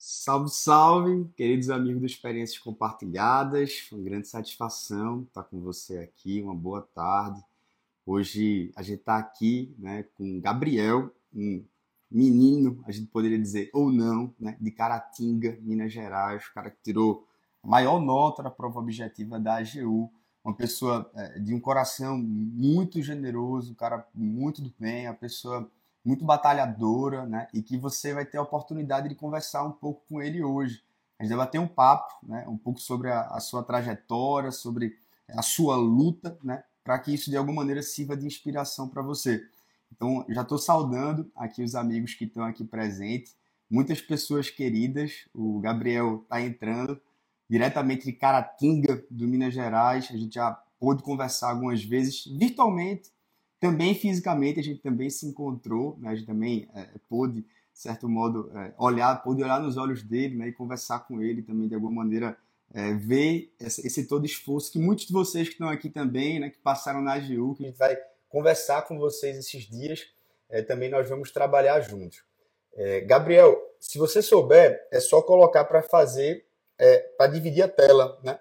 Salve, salve, queridos amigos do Experiências Compartilhadas. Uma grande satisfação estar com você aqui. Uma boa tarde. Hoje a gente está aqui né, com Gabriel, um menino, a gente poderia dizer, ou não, né, de Caratinga, Minas Gerais, o cara que tirou a maior nota da prova objetiva da AGU. Uma pessoa é, de um coração muito generoso, um cara muito do bem, uma pessoa muito batalhadora, né? E que você vai ter a oportunidade de conversar um pouco com ele hoje. A gente vai bater um papo, né? Um pouco sobre a, a sua trajetória, sobre a sua luta, né? Para que isso de alguma maneira sirva de inspiração para você. Então, já estou saudando aqui os amigos que estão aqui presentes, muitas pessoas queridas. O Gabriel está entrando diretamente de Caratinga, do Minas Gerais. A gente já pôde conversar algumas vezes virtualmente, também fisicamente a gente também se encontrou, né? a gente também é, pôde, de certo modo, é, olhar, pôde olhar nos olhos dele né? e conversar com ele também, de alguma maneira, é, ver esse, esse, todo esforço que muitos de vocês que estão aqui também, né? que passaram na AGU, que a gente vai conversar com vocês esses dias, é, também nós vamos trabalhar juntos. É, Gabriel, se você souber, é só colocar para fazer, é, para dividir a tela, né?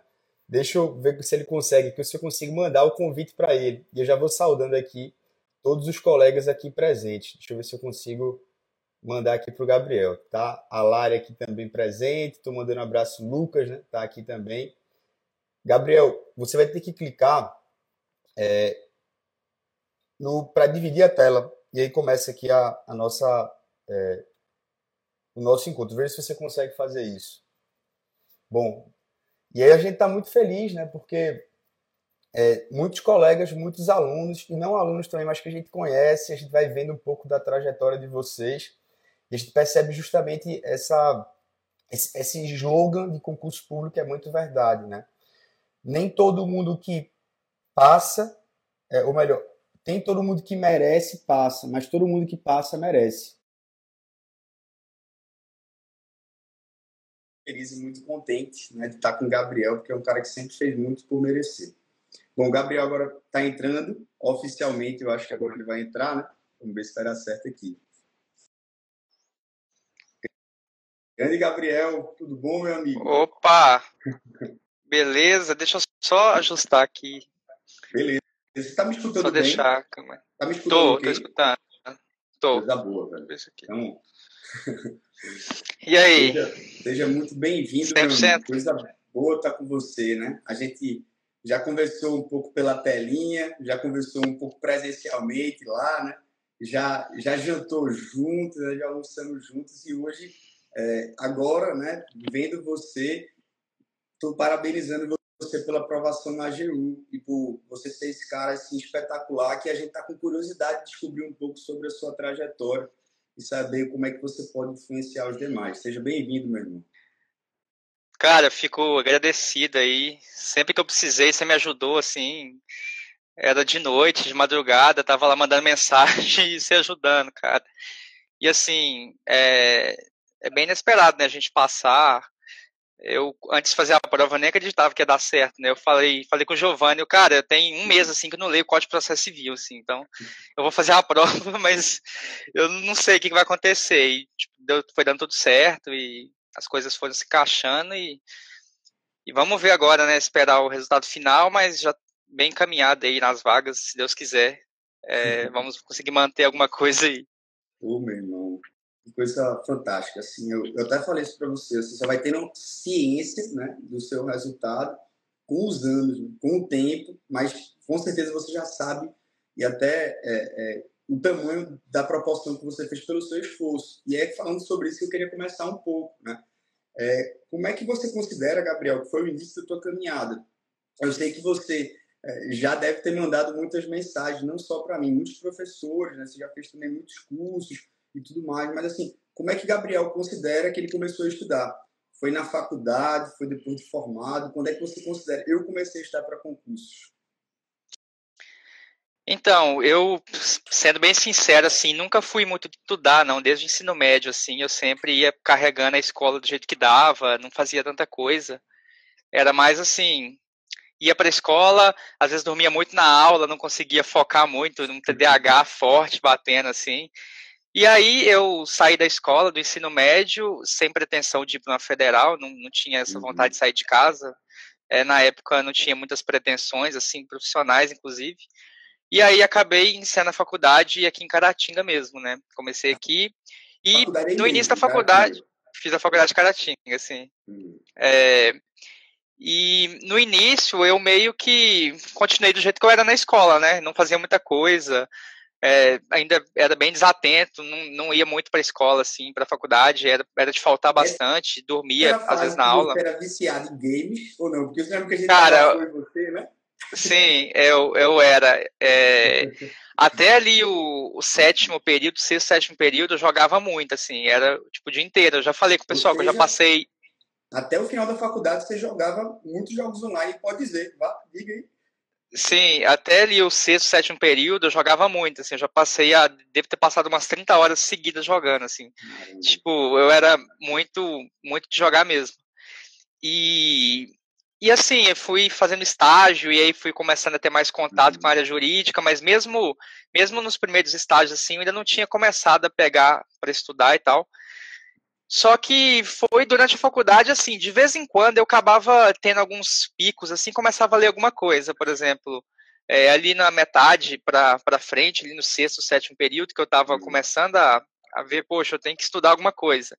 Deixa eu ver se ele consegue, que eu consigo mandar o convite para ele. E eu já vou saudando aqui todos os colegas aqui presentes. Deixa eu ver se eu consigo mandar aqui para o Gabriel, tá? A Lari aqui também presente. Estou mandando um abraço. Lucas, né? Tá aqui também. Gabriel, você vai ter que clicar é, para dividir a tela. E aí começa aqui a, a nossa é, o nosso encontro. Veja se você consegue fazer isso. Bom, e aí a gente está muito feliz, né? Porque é, muitos colegas, muitos alunos, e não alunos também, mas que a gente conhece, a gente vai vendo um pouco da trajetória de vocês, e a gente percebe justamente essa, esse, esse slogan de concurso público é muito verdade, né? Nem todo mundo que passa, é, ou melhor, tem todo mundo que merece passa, mas todo mundo que passa merece. Feliz e muito contente né, de estar com o Gabriel, porque é um cara que sempre fez muito por merecer. Bom, o Gabriel agora está entrando, oficialmente, eu acho que agora ele vai entrar, né? Vamos ver se vai dar certo aqui. Grande Gabriel, tudo bom, meu amigo? Opa! Beleza, deixa eu só ajustar aqui. Beleza. Você está me escutando só bem? deixar, calma. Tá me escutando Tô, tô escutando. Tô. Coisa boa, velho. Então, e aí? Seja, seja muito bem-vindo, Coisa boa estar com você, né? A gente já conversou um pouco pela telinha, já conversou um pouco presencialmente lá, né? Já, já jantou juntos, né? já almoçamos juntos e hoje, é, agora, né? Vendo você, estou parabenizando você pela aprovação na AGU e por você ser esse cara assim, espetacular que a gente está com curiosidade de descobrir um pouco sobre a sua trajetória e saber como é que você pode influenciar os demais. Seja bem-vindo, meu irmão. Cara, fico agradecido aí. Sempre que eu precisei, você me ajudou, assim. Era de noite, de madrugada, tava lá mandando mensagem e se ajudando, cara. E assim, é, é bem inesperado, né? A gente passar eu antes de fazer a prova nem acreditava que ia dar certo, né? Eu falei, falei com o Giovanni, eu, cara, tenho um mês assim que eu não leio o Código de Processo Civil, assim, então eu vou fazer a prova, mas eu não sei o que, vai acontecer. E tipo, deu, foi dando tudo certo e as coisas foram se encaixando e, e vamos ver agora, né? Esperar o resultado final, mas já bem encaminhado aí nas vagas, se Deus quiser. É, vamos conseguir manter alguma coisa aí. Ô, meu irmão, coisa fantástica. Assim, eu, eu até falei isso para você. Você vai tendo ciência né, do seu resultado com os anos, com o tempo, mas com certeza você já sabe e até é, é, o tamanho da proporção que você fez pelo seu esforço. E é falando sobre isso que eu queria começar um pouco. Né? É, como é que você considera, Gabriel, que foi o início da tua caminhada? Eu sei que você é, já deve ter mandado muitas mensagens, não só para mim, muitos professores, né? você já fez também muitos cursos, e tudo mais. Mas, assim, como é que Gabriel considera que ele começou a estudar? Foi na faculdade? Foi depois de formado? Quando é que você considera? Eu comecei a estudar para concursos. Então, eu, sendo bem sincero, assim, nunca fui muito de estudar, não, desde o ensino médio, assim, eu sempre ia carregando a escola do jeito que dava, não fazia tanta coisa. Era mais assim, ia para a escola, às vezes dormia muito na aula, não conseguia focar muito, um TDAH forte batendo, assim, E aí eu saí da escola, do ensino médio, sem pretensão de ir para uma federal, não, não tinha essa vontade uhum. de sair de casa. É, na época não tinha muitas pretensões, assim, profissionais, inclusive. E aí acabei iniciando a faculdade aqui em Caratinga mesmo, né? Comecei aqui. E no início da faculdade, fiz a faculdade de Caratinga, assim. Hum. É, e no início eu meio que continuei do jeito que eu era na escola, né? Não fazia muita coisa. É, ainda era bem desatento, não, não ia muito para a escola, assim, para a faculdade, era, era de faltar bastante, dormia às vezes na aula. Você era viciado em games ou não? Porque eu lembro que a gente Cara, foi você, né? Sim, eu, eu era. É, até ali o, o, sétimo período, sexto, sétimo período, eu jogava muito, assim, era tipo o dia inteiro. Eu já falei com o pessoal que eu já passei. Até o final da faculdade você jogava muitos jogos online, pode dizer, vá, diga aí. Sim, até ali o sexto, sétimo período eu jogava muito, assim, eu já passei a, devo ter passado umas 30 horas seguidas jogando, assim. Tipo, eu era muito, muito de jogar mesmo. E, e assim, eu fui fazendo estágio e aí fui começando a ter mais contato uhum. com a área jurídica, mas mesmo, mesmo nos primeiros estágios, assim, eu ainda não tinha começado a pegar para estudar e tal. Só que foi durante a faculdade, assim, de vez em quando eu acabava tendo alguns picos, assim, começava a ler alguma coisa, por exemplo, é, ali na metade para frente, ali no sexto, sétimo período, que eu estava uhum. começando a, a ver, poxa, eu tenho que estudar alguma coisa.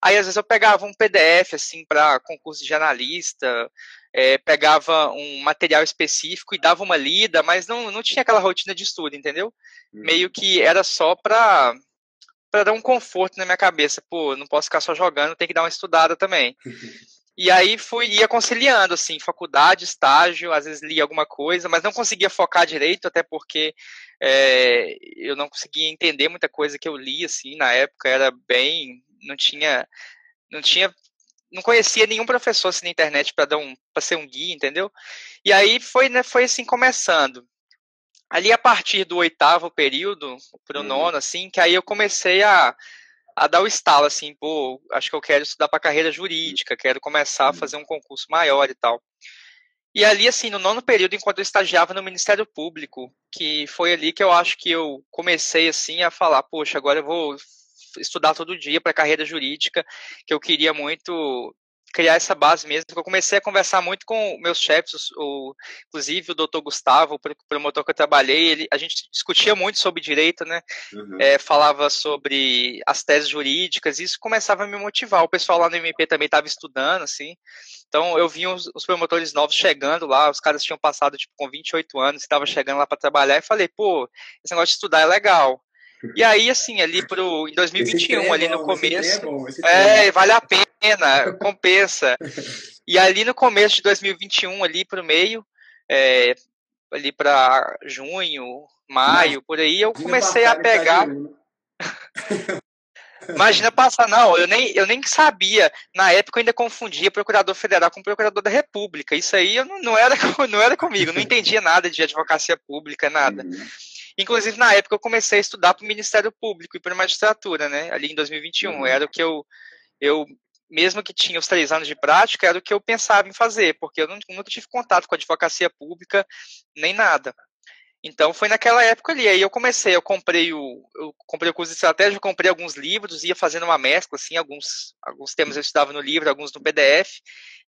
Aí, às vezes, eu pegava um PDF, assim, para concurso de analista, é, pegava um material específico e dava uma lida, mas não, não tinha aquela rotina de estudo, entendeu? Uhum. Meio que era só para para dar um conforto na minha cabeça. Pô, não posso ficar só jogando, tem que dar uma estudada também. E aí fui ia conciliando, assim, faculdade, estágio, às vezes lia alguma coisa, mas não conseguia focar direito, até porque é, eu não conseguia entender muita coisa que eu li, assim, na época era bem, não tinha, não tinha, não conhecia nenhum professor assim na internet para dar um, para ser um guia, entendeu? E aí foi, né, foi assim começando ali a partir do oitavo período para o uhum. nono, assim, que aí eu comecei a, a dar o estalo, assim, pô, acho que eu quero estudar para carreira jurídica, quero começar a uhum. fazer um concurso maior e tal. E ali, assim, no nono período, enquanto eu estagiava no Ministério Público, que foi ali que eu acho que eu comecei, assim, a falar, poxa, agora eu vou estudar todo dia para carreira jurídica, que eu queria muito criar essa base mesmo, eu comecei a conversar muito com meus chefes, o, inclusive o doutor Gustavo, o promotor que eu trabalhei, ele, a gente discutia muito sobre direito, né, uhum. é, falava sobre as teses jurídicas, e isso começava a me motivar, o pessoal lá no MP também estava estudando, assim, então eu vi os, os, promotores novos chegando lá, os caras tinham passado, tipo, com 28 anos, estavam chegando lá para trabalhar, e falei, pô, esse negócio de estudar é legal, e aí, assim, ali pro, em 2021, ali no começo. É, é, vale a pena, compensa. E ali no começo de 2021, ali pro meio, é, ali para junho, maio, por aí, eu comecei a pegar. Imagina passar, não, eu nem, eu nem sabia. Na época eu ainda confundia procurador federal com procurador da República. Isso aí eu não, não, era, não era comigo, não entendia nada de advocacia pública, nada. Uhum. Inclusive, na época, eu comecei a estudar para o Ministério Público e para a magistratura, né? Ali em 2021. Uhum. Era o que eu, eu, mesmo que tinha os três anos de prática, era o que eu pensava em fazer, porque eu nunca tive contato com a advocacia pública, nem nada. Então foi naquela época ali. Aí eu comecei, eu comprei o, eu comprei o curso de estratégia, eu comprei alguns livros, ia fazendo uma mescla, assim, alguns, alguns temas eu estudava no livro, alguns no PDF,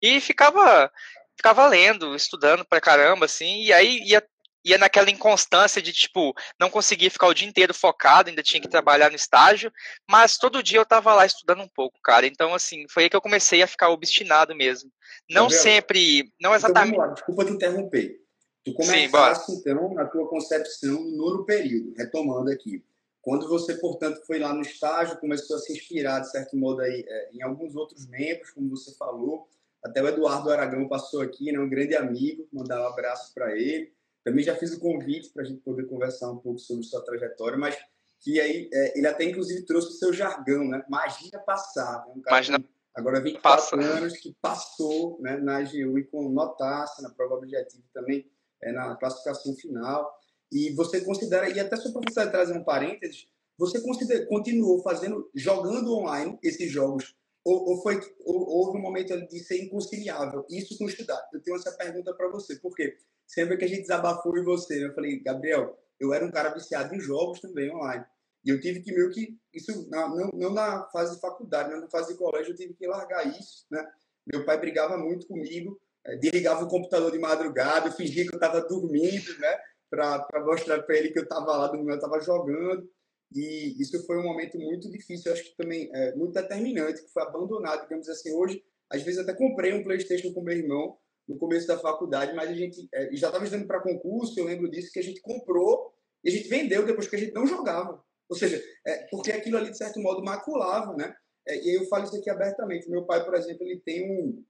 e ficava, ficava lendo, estudando pra caramba, assim, e aí ia ia naquela inconstância de, tipo, não conseguia ficar o dia inteiro focado, ainda tinha que trabalhar no estágio, mas todo dia eu tava lá estudando um pouco, cara. Então, assim, foi aí que eu comecei a ficar obstinado mesmo. Não sempre, não exatamente... Então, vamos lá, desculpa te interromper. Tu começaste, Sim, então, na tua concepção no nono período, retomando aqui. Quando você, portanto, foi lá no estágio, começou a se inspirar, de certo modo, aí, é, em alguns outros membros, como você falou, até o Eduardo Aragão passou aqui, né, um grande amigo, mandar um abraço para ele. Também já fiz o convite para a gente poder conversar um pouco sobre sua trajetória, mas que aí é, ele até inclusive trouxe o seu jargão, né? Magia passada. Né? Um Imagina agora 24 passa. anos que passou né, na AGU e com notaça na prova objetiva também é, na classificação final. E você considera, e até só para você trazer um parênteses, você considera, continuou fazendo, jogando online esses jogos ou, ou foi ou, houve um momento de ser inconciliável isso com estudar? Eu tenho essa pergunta para você, porque sempre que a gente desabafou em você, eu falei, Gabriel, eu era um cara viciado em jogos também online. E eu tive que meio que, isso na, não, não na fase de faculdade, mas na fase de colégio, eu tive que largar isso, né? Meu pai brigava muito comigo, é, desligava o computador de madrugada, eu fingia que eu estava dormindo, né? Para mostrar para ele que eu estava lá eu estava jogando. E isso foi um momento muito difícil, acho que também é, muito determinante, que foi abandonado, digamos assim. Hoje, às vezes, até comprei um PlayStation com meu irmão no começo da faculdade, mas a gente é, já estava estudando para concurso. Eu lembro disso que a gente comprou e a gente vendeu depois que a gente não jogava. Ou seja, é, porque aquilo ali, de certo modo, maculava, né? É, e eu falo isso aqui abertamente. Meu pai, por exemplo, ele tem um.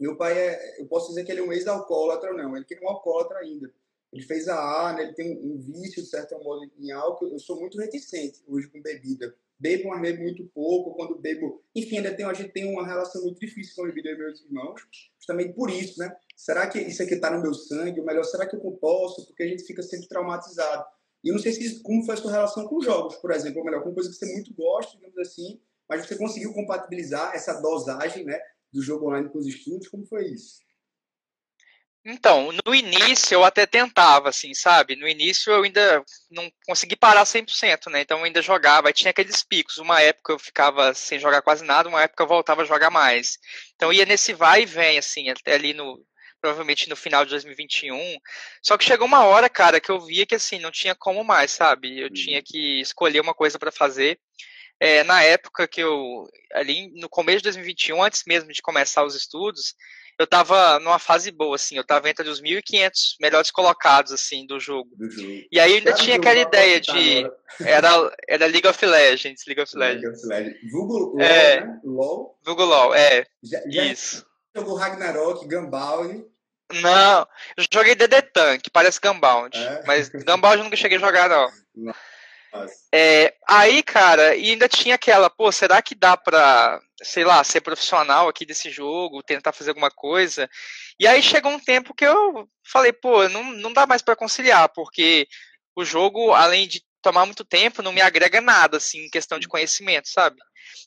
Meu pai é. Eu posso dizer que ele é um ex-alcoólatra, não. Ele é um alcoólatra ainda ele fez a A, né? ele tem um, vício, de certo modo, em álcool. Eu sou muito reticente hoje com bebida. Bebo, mas bebo muito pouco. Quando bebo. Enfim, ainda tem, a gente tem uma relação muito difícil com a bebida e meus irmãos. Justamente por isso, né? Será que isso aqui está no meu sangue? Ou melhor, será que eu posso? Porque a gente fica sempre traumatizado. E eu não sei se, como foi a sua relação com jogos, por exemplo. Ou melhor, com coisa que você muito gosta, digamos assim. Mas você conseguiu compatibilizar essa dosagem, né? Do jogo online com os estudos. Como foi isso? Então, no início eu até tentava, assim, sabe? No início eu ainda não consegui parar 100%, né? Então eu ainda jogava, aí tinha aqueles picos. Uma época eu ficava sem jogar quase nada, uma época eu voltava a jogar mais. Então ia nesse vai e vem, assim, até ali no. Provavelmente no final de 2021. Só que chegou uma hora, cara, que eu via que assim, não tinha como mais, sabe? Eu tinha uhum. que escolher uma coisa para fazer. É, na época que eu, ali no começo de 2021, antes mesmo de começar os estudos, eu tava numa fase boa, assim, eu tava entre os 1.500 melhores colocados, assim, do jogo. Do jogo. E aí ainda tinha aquela ideia de... Era, era League of Legends, League of Legends. League of Legends. Vulgo LOL, é, né? LOL. Vulgo LOL, é. Já, já Isso. Jogou Ragnarok, Gunbound... Não, eu joguei DD Tank, parece Gunbound. É? Mas Gunbound eu nunca cheguei a jogar, não. não. É, aí, cara, e ainda tinha aquela, pô, será que dá pra, sei lá, ser profissional aqui desse jogo, tentar fazer alguma coisa? E aí chegou um tempo que eu falei, pô, não, não dá mais para conciliar, porque o jogo, além de tomar muito tempo, não me agrega nada, assim, em questão de conhecimento, sabe?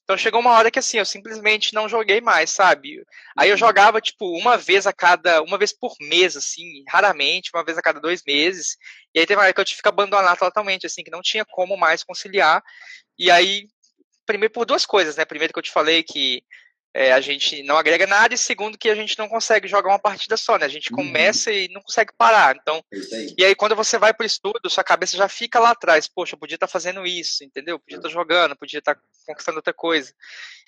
Então chegou uma hora que assim, eu simplesmente não joguei mais, sabe? Aí eu uhum. jogava, tipo, uma vez a cada. uma vez por mês, assim, raramente, uma vez a cada dois meses. E aí teve uma hora que eu tive que abandonar totalmente, assim, que não tinha como mais conciliar. E aí, primeiro por duas coisas, né? Primeiro que eu te falei que é, a gente não agrega nada, e segundo que a gente não consegue jogar uma partida só, né? A gente uhum. começa uhum. e não consegue parar. Então, aí. e aí quando você vai para o estudo, sua cabeça já fica lá atrás. Poxa, eu podia estar tá fazendo isso, entendeu? Podia estar tá jogando, podia estar tá conquistando outra coisa.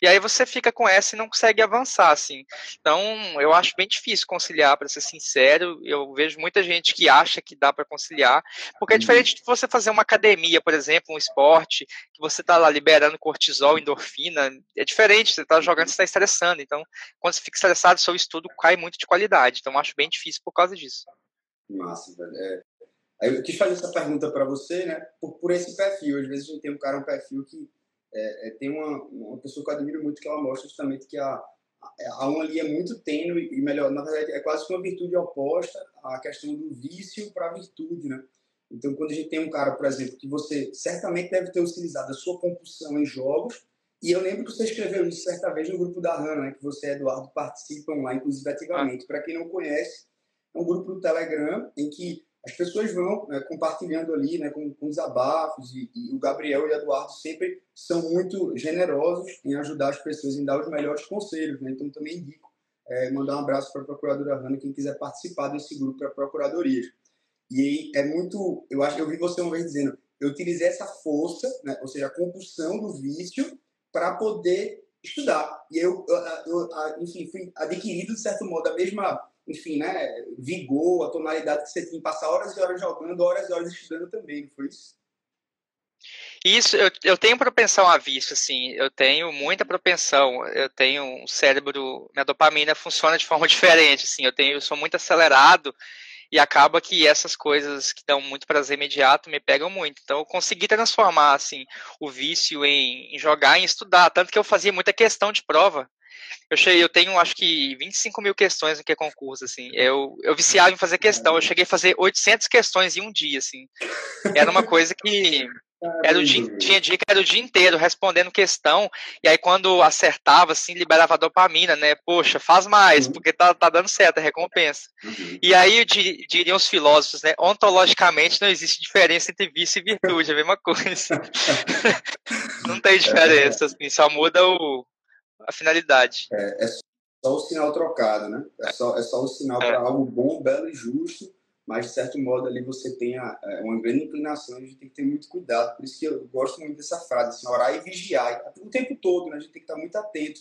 E aí você fica com essa e não consegue avançar, assim. Então, eu acho bem difícil conciliar, para ser sincero. Eu vejo muita gente que acha que dá para conciliar, porque é uhum. diferente de você fazer uma academia, por exemplo, um esporte, que você está lá liberando cortisol, endorfina. É diferente, você está jogando, você está estressando. Então, quando você fica estressado, seu estudo cai muito de qualidade. Então, acho bem difícil por causa disso. Massa, velho. É. Eu quis fazer essa pergunta para você, né? Por, por esse perfil. Às vezes a gente tem um cara, um perfil que é, é, tem uma, uma pessoa que eu admiro muito que ela mostra justamente que a, a uma é muito tênue e melhor, na verdade é quase que uma virtude oposta à questão do vício para a virtude, né? Então, quando a gente tem um cara, por exemplo, que você certamente deve ter utilizado a sua compulsão em jogos e eu lembro que você escreveu isso certa vez no grupo da Hanna, né, que você e Eduardo participam lá, inclusive ativamente. Ah. Para quem não conhece, é um grupo do Telegram em que as pessoas vão né, compartilhando ali né, com, com desabafos e, e, o Gabriel e o Eduardo sempre são muito generosos em ajudar as pessoas, em dar os melhores conselhos. Né? Então, também indico é, mandar um abraço para a Procuradora Hanna, quem quiser participar desse grupo para Procuradorias. E é muito, eu acho que eu vi você uma vez dizendo, eu utilizei essa força, né, ou seja, a compulsão do vício para poder estudar. E eu, eu, eu, enfim, fui adquirido, de certo modo, a mesma, enfim, né, vigor, a tonalidade que você tinha, passar horas e horas jogando, horas e horas estudando também, não foi isso? Isso, eu, eu tenho propensão a vício, assim, eu tenho muita propensão, eu tenho um cérebro, minha dopamina funciona de forma diferente, assim, eu tenho, eu sou muito acelerado, e acaba que essas coisas que dão muito prazer imediato me pegam muito. Então eu consegui transformar assim o vício em, em jogar, em estudar, tanto que eu fazia muita questão de prova. Eu cheguei, eu tenho acho que 25 mil questões no que é concurso, assim. Eu, eu viciava em fazer questão. Eu cheguei a fazer 800 questões em um dia, assim. Era uma coisa que Era o dia, tinha dia que era o dia inteiro respondendo questão, e aí quando acertava, assim, liberava dopamina, né? Poxa, faz mais, uhum. porque tá, tá dando certo a recompensa. Uhum. E aí diriam os filósofos, né? Ontologicamente não existe diferença entre vício e virtude, é a mesma coisa. não tem diferença, assim, só muda o, a finalidade. É, é só o sinal trocado, né? É só, é só o sinal é. para algo bom, belo e justo mas de certo modo ali você tem a, é, uma grande inclinação, a gente tem que ter muito cuidado, por isso que eu gosto muito dessa frase, assim, orar e vigiar, o tempo todo, né? a gente tem que estar muito atento.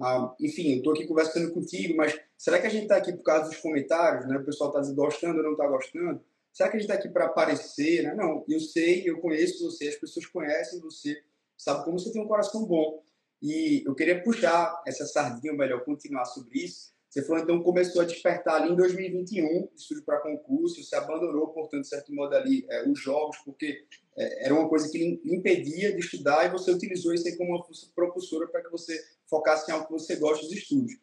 Ah, enfim, estou aqui conversando contigo, mas será que a gente está aqui por causa dos comentários, né? o pessoal está gostando ou não está gostando? Será que a gente está aqui para aparecer? Né? Não, eu sei, eu conheço você, as pessoas conhecem você, sabe como você tem um coração bom. E eu queria puxar essa sardinha, melhor, continuar sobre isso, você falou, então, começou a despertar ali em 2021, estudo para concurso, você abandonou, portanto, de certo modo ali, é, os jogos, porque é, era uma coisa que lhe impedia de estudar e você utilizou isso aí como uma força propulsora para que você focasse em algo que você gosta dos estudos.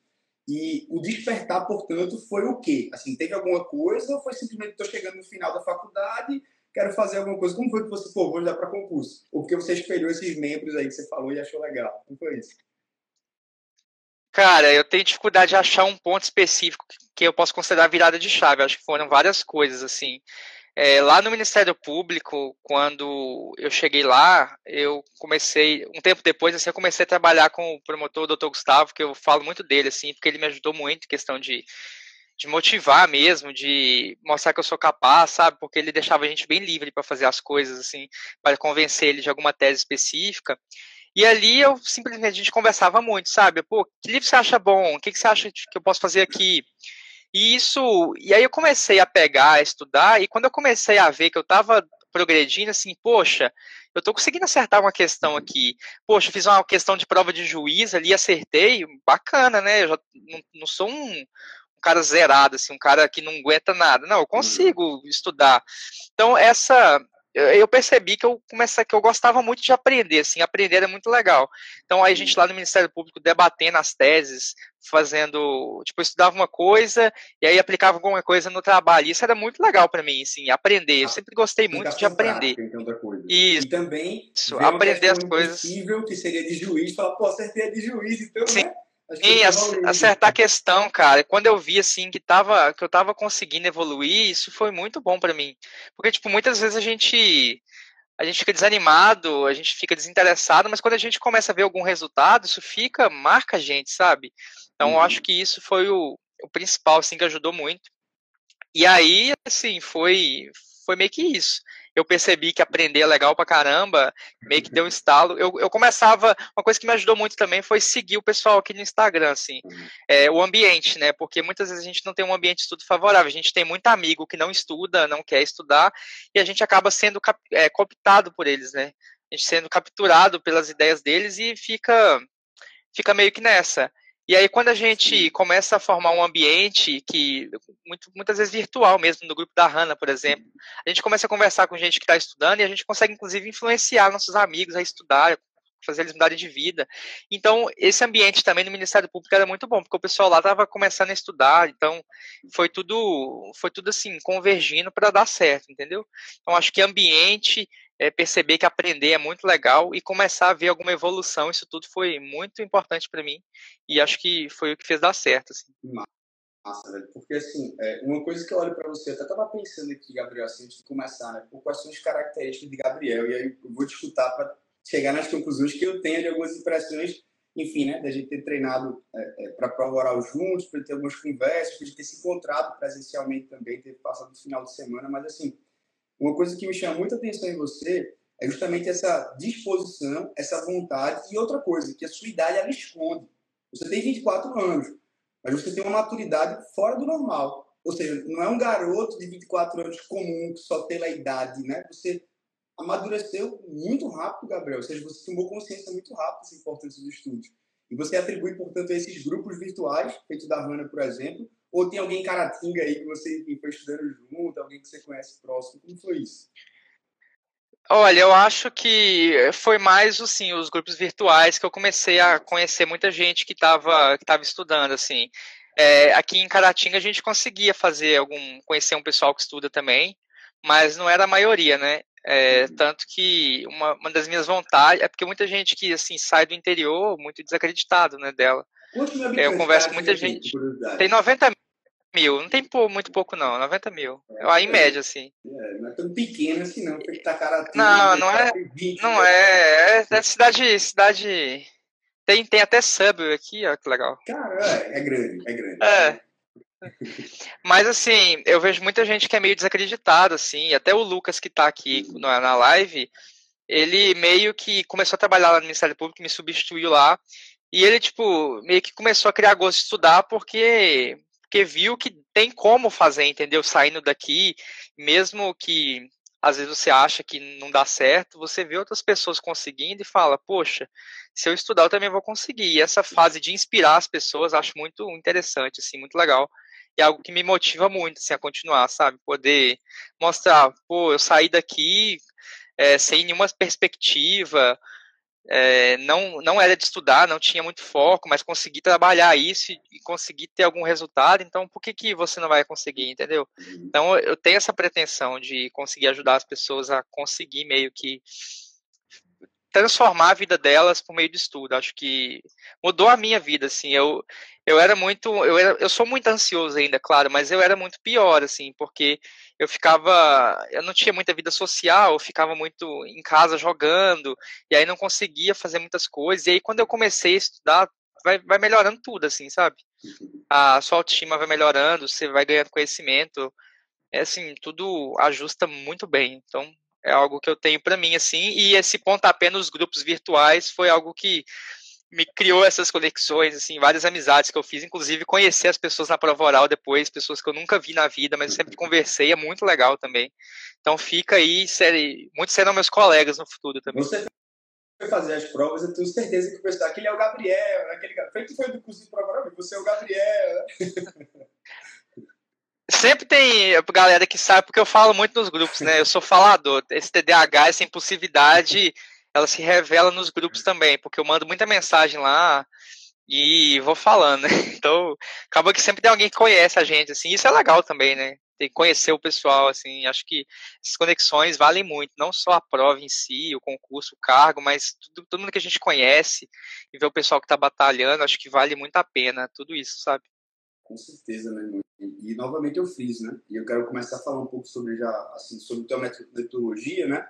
E o despertar, portanto, foi o quê? Assim, teve alguma coisa ou foi simplesmente estou chegando no final da faculdade, quero fazer alguma coisa? Como foi que você, pô, vou para concurso? Ou porque você espelhou esses membros aí que você falou e achou legal? Como foi isso? Cara, eu tenho dificuldade de achar um ponto específico que eu posso considerar virada de chave. Acho que foram várias coisas, assim. É, lá no Ministério Público, quando eu cheguei lá, eu comecei, um tempo depois, assim, eu comecei a trabalhar com o promotor, o doutor Gustavo, que eu falo muito dele, assim, porque ele me ajudou muito em questão de, de motivar mesmo, de mostrar que eu sou capaz, sabe? Porque ele deixava a gente bem livre para fazer as coisas, assim, para convencer ele de alguma tese específica. E ali eu simplesmente a gente conversava muito, sabe? Pô, que livro você acha bom? O que, que você acha que eu posso fazer aqui? E isso, e aí eu comecei a pegar, a estudar, e quando eu comecei a ver que eu estava progredindo, assim, poxa, eu estou conseguindo acertar uma questão aqui. Poxa, fiz uma questão de prova de juiz ali, acertei, bacana, né? Eu já não, não sou um, um cara zerado, assim, um cara que não aguenta nada. Não, eu consigo estudar. Então, essa eu percebi que eu comecei que eu gostava muito de aprender, assim, aprender era muito legal. Então aí a gente lá no Ministério Público debatendo as teses, fazendo, tipo, eu estudava uma coisa e aí aplicava alguma coisa no trabalho. Isso era muito legal para mim, assim, aprender. Eu sempre gostei muito de aprender. Prática, Isso. E também Isso, aprender as coisas. Possível que seria de juiz, falar, pô, acertei de juiz, então, Sim. né? E acertar a questão, cara. Quando eu vi assim que tava que eu tava conseguindo evoluir, isso foi muito bom para mim. Porque tipo, muitas vezes a gente a gente fica desanimado, a gente fica desinteressado, mas quando a gente começa a ver algum resultado, isso fica, marca a gente, sabe? Então, uhum. eu acho que isso foi o, o principal, assim, que ajudou muito. E aí, assim, foi, foi meio que isso eu percebi que aprender é legal pra caramba, meio que deu um estalo. Eu, eu começava, uma coisa que me ajudou muito também foi seguir o pessoal aqui no Instagram, assim, é, o ambiente, né? Porque muitas vezes a gente não tem um ambiente de estudo favorável, a gente tem muito amigo que não estuda, não quer estudar, e a gente acaba sendo é, cooptado por eles, né? A gente sendo capturado pelas ideias deles e fica, fica meio que nessa. E aí, quando a gente começa a formar um ambiente que, muito, muitas vezes virtual mesmo, no grupo da Hanna, por exemplo, a gente começa a conversar com gente que está estudando e a gente consegue, inclusive, influenciar nossos amigos a estudar, fazer eles mudarem de vida. Então, esse ambiente também no Ministério Público era muito bom, porque o pessoal lá estava começando a estudar, então foi tudo, foi tudo assim, convergindo para dar certo, entendeu? Então, acho que ambiente é, perceber que aprender é muito legal e começar a ver alguma evolução. Isso tudo foi muito importante para mim e acho que foi o que fez dar certo. Assim. Massa, velho. Porque, assim, é, uma coisa que eu olho para você, eu até estava pensando aqui, Gabriel, assim, antes de começar, né? Por as características de Gabriel? E aí eu vou te escutar para chegar nas conclusões que eu tenho de algumas impressões, enfim, né? Da gente ter treinado é, é, para prova oral juntos, para ter algumas conversas, para ter se encontrado presencialmente também, ter passado o final de semana, mas, assim, uma coisa que me chama muita atenção em você é justamente essa disposição, essa vontade e outra coisa, que a sua idade ela esconde. Você tem 24 anos, mas você tem uma maturidade fora do normal. Ou seja, não é um garoto de 24 anos comum que só pela idade, né? Você amadureceu muito rápido, Gabriel. Ou seja, você tomou consciência muito rápido da importância dos estudos. E você atribui, portanto, a esses grupos virtuais, feito da Hanna, por exemplo, ou tem alguém em Caratinga aí que você foi estudando junto, alguém que você conhece próximo? Como foi isso? Olha, eu acho que foi mais assim, os grupos virtuais que eu comecei a conhecer muita gente que estava que tava estudando, assim. É, aqui em Caratinga a gente conseguia fazer algum, conhecer um pessoal que estuda também, mas não era a maioria, né? É, tanto que uma, uma das minhas vontades é porque muita gente que assim sai do interior muito desacreditado né, dela. É, eu converso com muita gente. Tem 90 mil, não tem muito pouco não, 90 mil. É, em é. média, assim. É, não é tão pequeno assim não, tem que tacar Não, não é. 20, não né? é, é. cidade. cidade tem, tem até sub aqui, ó, que legal. Cara, é, é grande, é grande. É. Mas assim, eu vejo muita gente que é meio desacreditada, assim, até o Lucas que tá aqui na, na live, ele meio que começou a trabalhar lá no Ministério Público, me substituiu lá, e ele, tipo, meio que começou a criar gosto de estudar porque, porque viu que tem como fazer, entendeu? Saindo daqui, mesmo que às vezes você acha que não dá certo, você vê outras pessoas conseguindo e fala, poxa, se eu estudar eu também vou conseguir. E essa fase de inspirar as pessoas acho muito interessante, assim, muito legal. E é algo que me motiva muito, assim, a continuar, sabe? Poder mostrar, pô, eu saí daqui é, sem nenhuma perspectiva, é, não, não era de estudar, não tinha muito foco, mas consegui trabalhar isso e, e consegui ter algum resultado, então por que, que você não vai conseguir, entendeu? Uhum. Então eu tenho essa pretensão de conseguir ajudar as pessoas a conseguir meio que transformar a vida delas por meio do estudo. Acho que mudou a minha vida, assim. Eu, eu era muito, eu, era, eu sou muito ansioso ainda, claro, mas eu era muito pior, assim, porque eu ficava, eu não tinha muita vida social, eu ficava muito em casa jogando, e aí não conseguia fazer muitas coisas. E aí quando eu comecei a estudar, vai, vai melhorando tudo, assim, sabe? A sua autoestima vai melhorando, você vai ganhando conhecimento. É assim, tudo ajusta muito bem. Então, é algo que eu tenho para mim, assim, e esse pontapé nos grupos virtuais foi algo que me criou essas conexões, assim, várias amizades que eu fiz, inclusive conhecer as pessoas na prova oral depois, pessoas que eu nunca vi na vida, mas eu sempre conversei, é muito legal também. Então fica aí, série, muitos serão meus colegas no futuro também. Você foi fazer as provas, eu tenho certeza que o pessoal, aquele é o Gabriel, aquele Feito foi do curso de prova oral, você é o Gabriel. Sempre tem galera que sabe, porque eu falo muito nos grupos, né? Eu sou falador. Esse TDAH, essa impulsividade, ela se revela nos grupos também, porque eu mando muita mensagem lá e vou falando, né? Então, acaba que sempre tem alguém que conhece a gente, assim. Isso é legal também, né? Tem que conhecer o pessoal, assim. Acho que essas conexões valem muito. Não só a prova em si, o concurso, o cargo, mas tudo, todo mundo que a gente conhece e ver o pessoal que está batalhando, acho que vale muito a pena. Tudo isso, sabe? Com certeza, meu irmão. E, e, novamente eu fiz, né? E eu quero começar a falar um pouco sobre já, assim, sobre tua metodologia, né?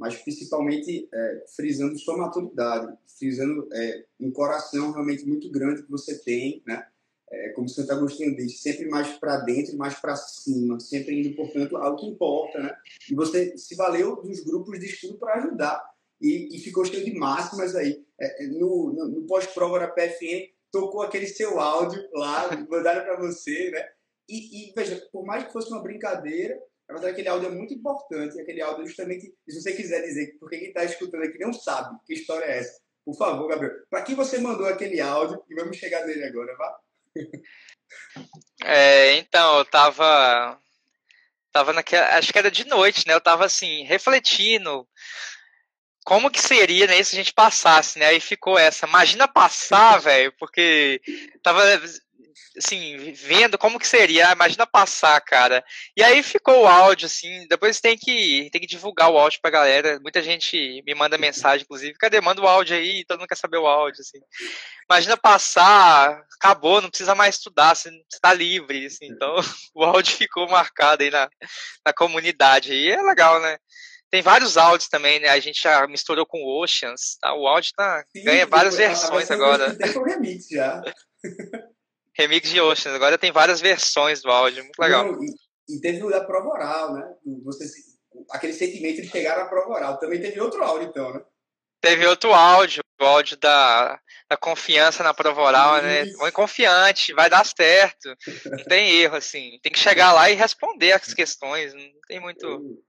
Mas principalmente é, frisando sua maturidade, frisando é, um coração realmente muito grande que você tem, né? É, como Santo Agostinho disse, sempre mais para dentro mais para cima, sempre indo, portanto, ao que importa, né? E você se valeu dos grupos de estudo para ajudar e, e, ficou cheio de máximas aí. É, no, no, no pós-prova da PFN, tocou aquele seu áudio lá, mandaram para você, né? E, e, veja, por mais que fosse uma brincadeira, na verdade aquele áudio é muito importante. Aquele áudio, justamente, se você quiser dizer, porque quem está escutando aqui não sabe que história é essa, por favor, Gabriel, para quem você mandou aquele áudio, e vamos chegar nele agora, vá? É, então, eu tava. Tava naquela. Acho que era de noite, né? Eu tava assim, refletindo como que seria, né, se a gente passasse, né? Aí ficou essa. Imagina passar, velho, porque tava assim, vendo como que seria, ah, imagina passar, cara. E aí ficou o áudio, assim, depois tem que, tem que divulgar o áudio pra galera. Muita gente me manda mensagem, inclusive, cadê? Manda o áudio aí, todo mundo quer saber o áudio, assim. Imagina passar, acabou, não precisa mais estudar, você está livre, assim. Então, o áudio ficou marcado aí na, na comunidade. E é legal, né? Tem vários áudios também, né? A gente já misturou com Oceans. Tá? O áudio tá, Sim, ganha várias versões agora. Tem um remix já. remix de Oceans. Agora tem várias versões do áudio. Muito legal. Não, e, e, teve o da prova oral, né? Aquele sentimento de chegar na prova oral. Também teve outro áudio, então, né? Teve outro áudio, o áudio da, da confiança na prova oral, né? Isso. né? Muito confiante, vai dar certo. Não tem erro, assim. Tem que chegar lá e responder as questões. Não tem muito.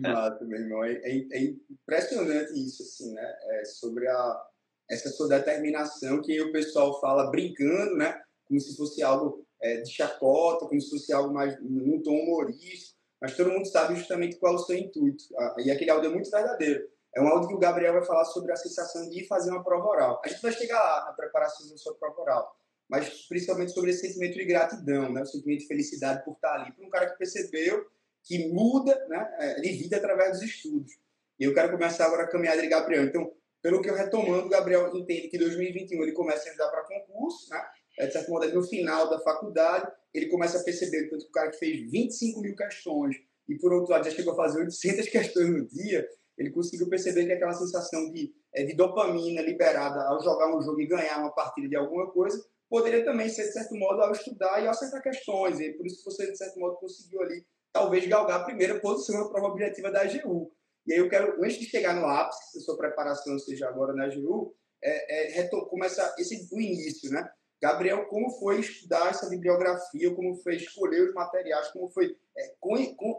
Massa, meu irmão. É, é, é, impressionante isso, assim, né? É sobre a, essa sua determinação que o pessoal fala brincando, né? Como se fosse algo é, de chacota, como se fosse algo mais num tom humorístico, mas todo mundo sabe justamente qual é o seu intuito. E aquele áudio é muito verdadeiro. É um áudio que o Gabriel vai falar sobre a sensação de fazer uma prova oral. A gente vai chegar lá na preparação da sua prova oral, mas principalmente sobre esse sentimento de gratidão, né? o sentimento de felicidade por estar ali. Para um cara que percebeu que muda né, é, de vida através dos estudos. E eu quero começar agora a caminhada de Gabriel. Então, pelo que eu retomando, o Gabriel entende que em 2021 ele começa a estudar para concurso, né? É, de certo modo, no final da faculdade, ele começa a perceber que o cara que fez 25 mil questões e, por outro lado, já chegou a fazer 800 questões no dia, ele conseguiu perceber que aquela sensação de, é, de dopamina liberada ao jogar um jogo e ganhar uma partida de alguma coisa poderia também ser, de certo modo, ao estudar e ao acertar questões. E por isso você, de certo modo, conseguiu ali, talvez, galgar a primeira posição na prova objetiva da AGU. E aí eu quero, antes de chegar no ápice, se a sua preparação seja agora na AGU, é, é, começa esse, o início, né? Gabriel, como foi estudar essa bibliografia, como foi escolher os materiais, como foi é,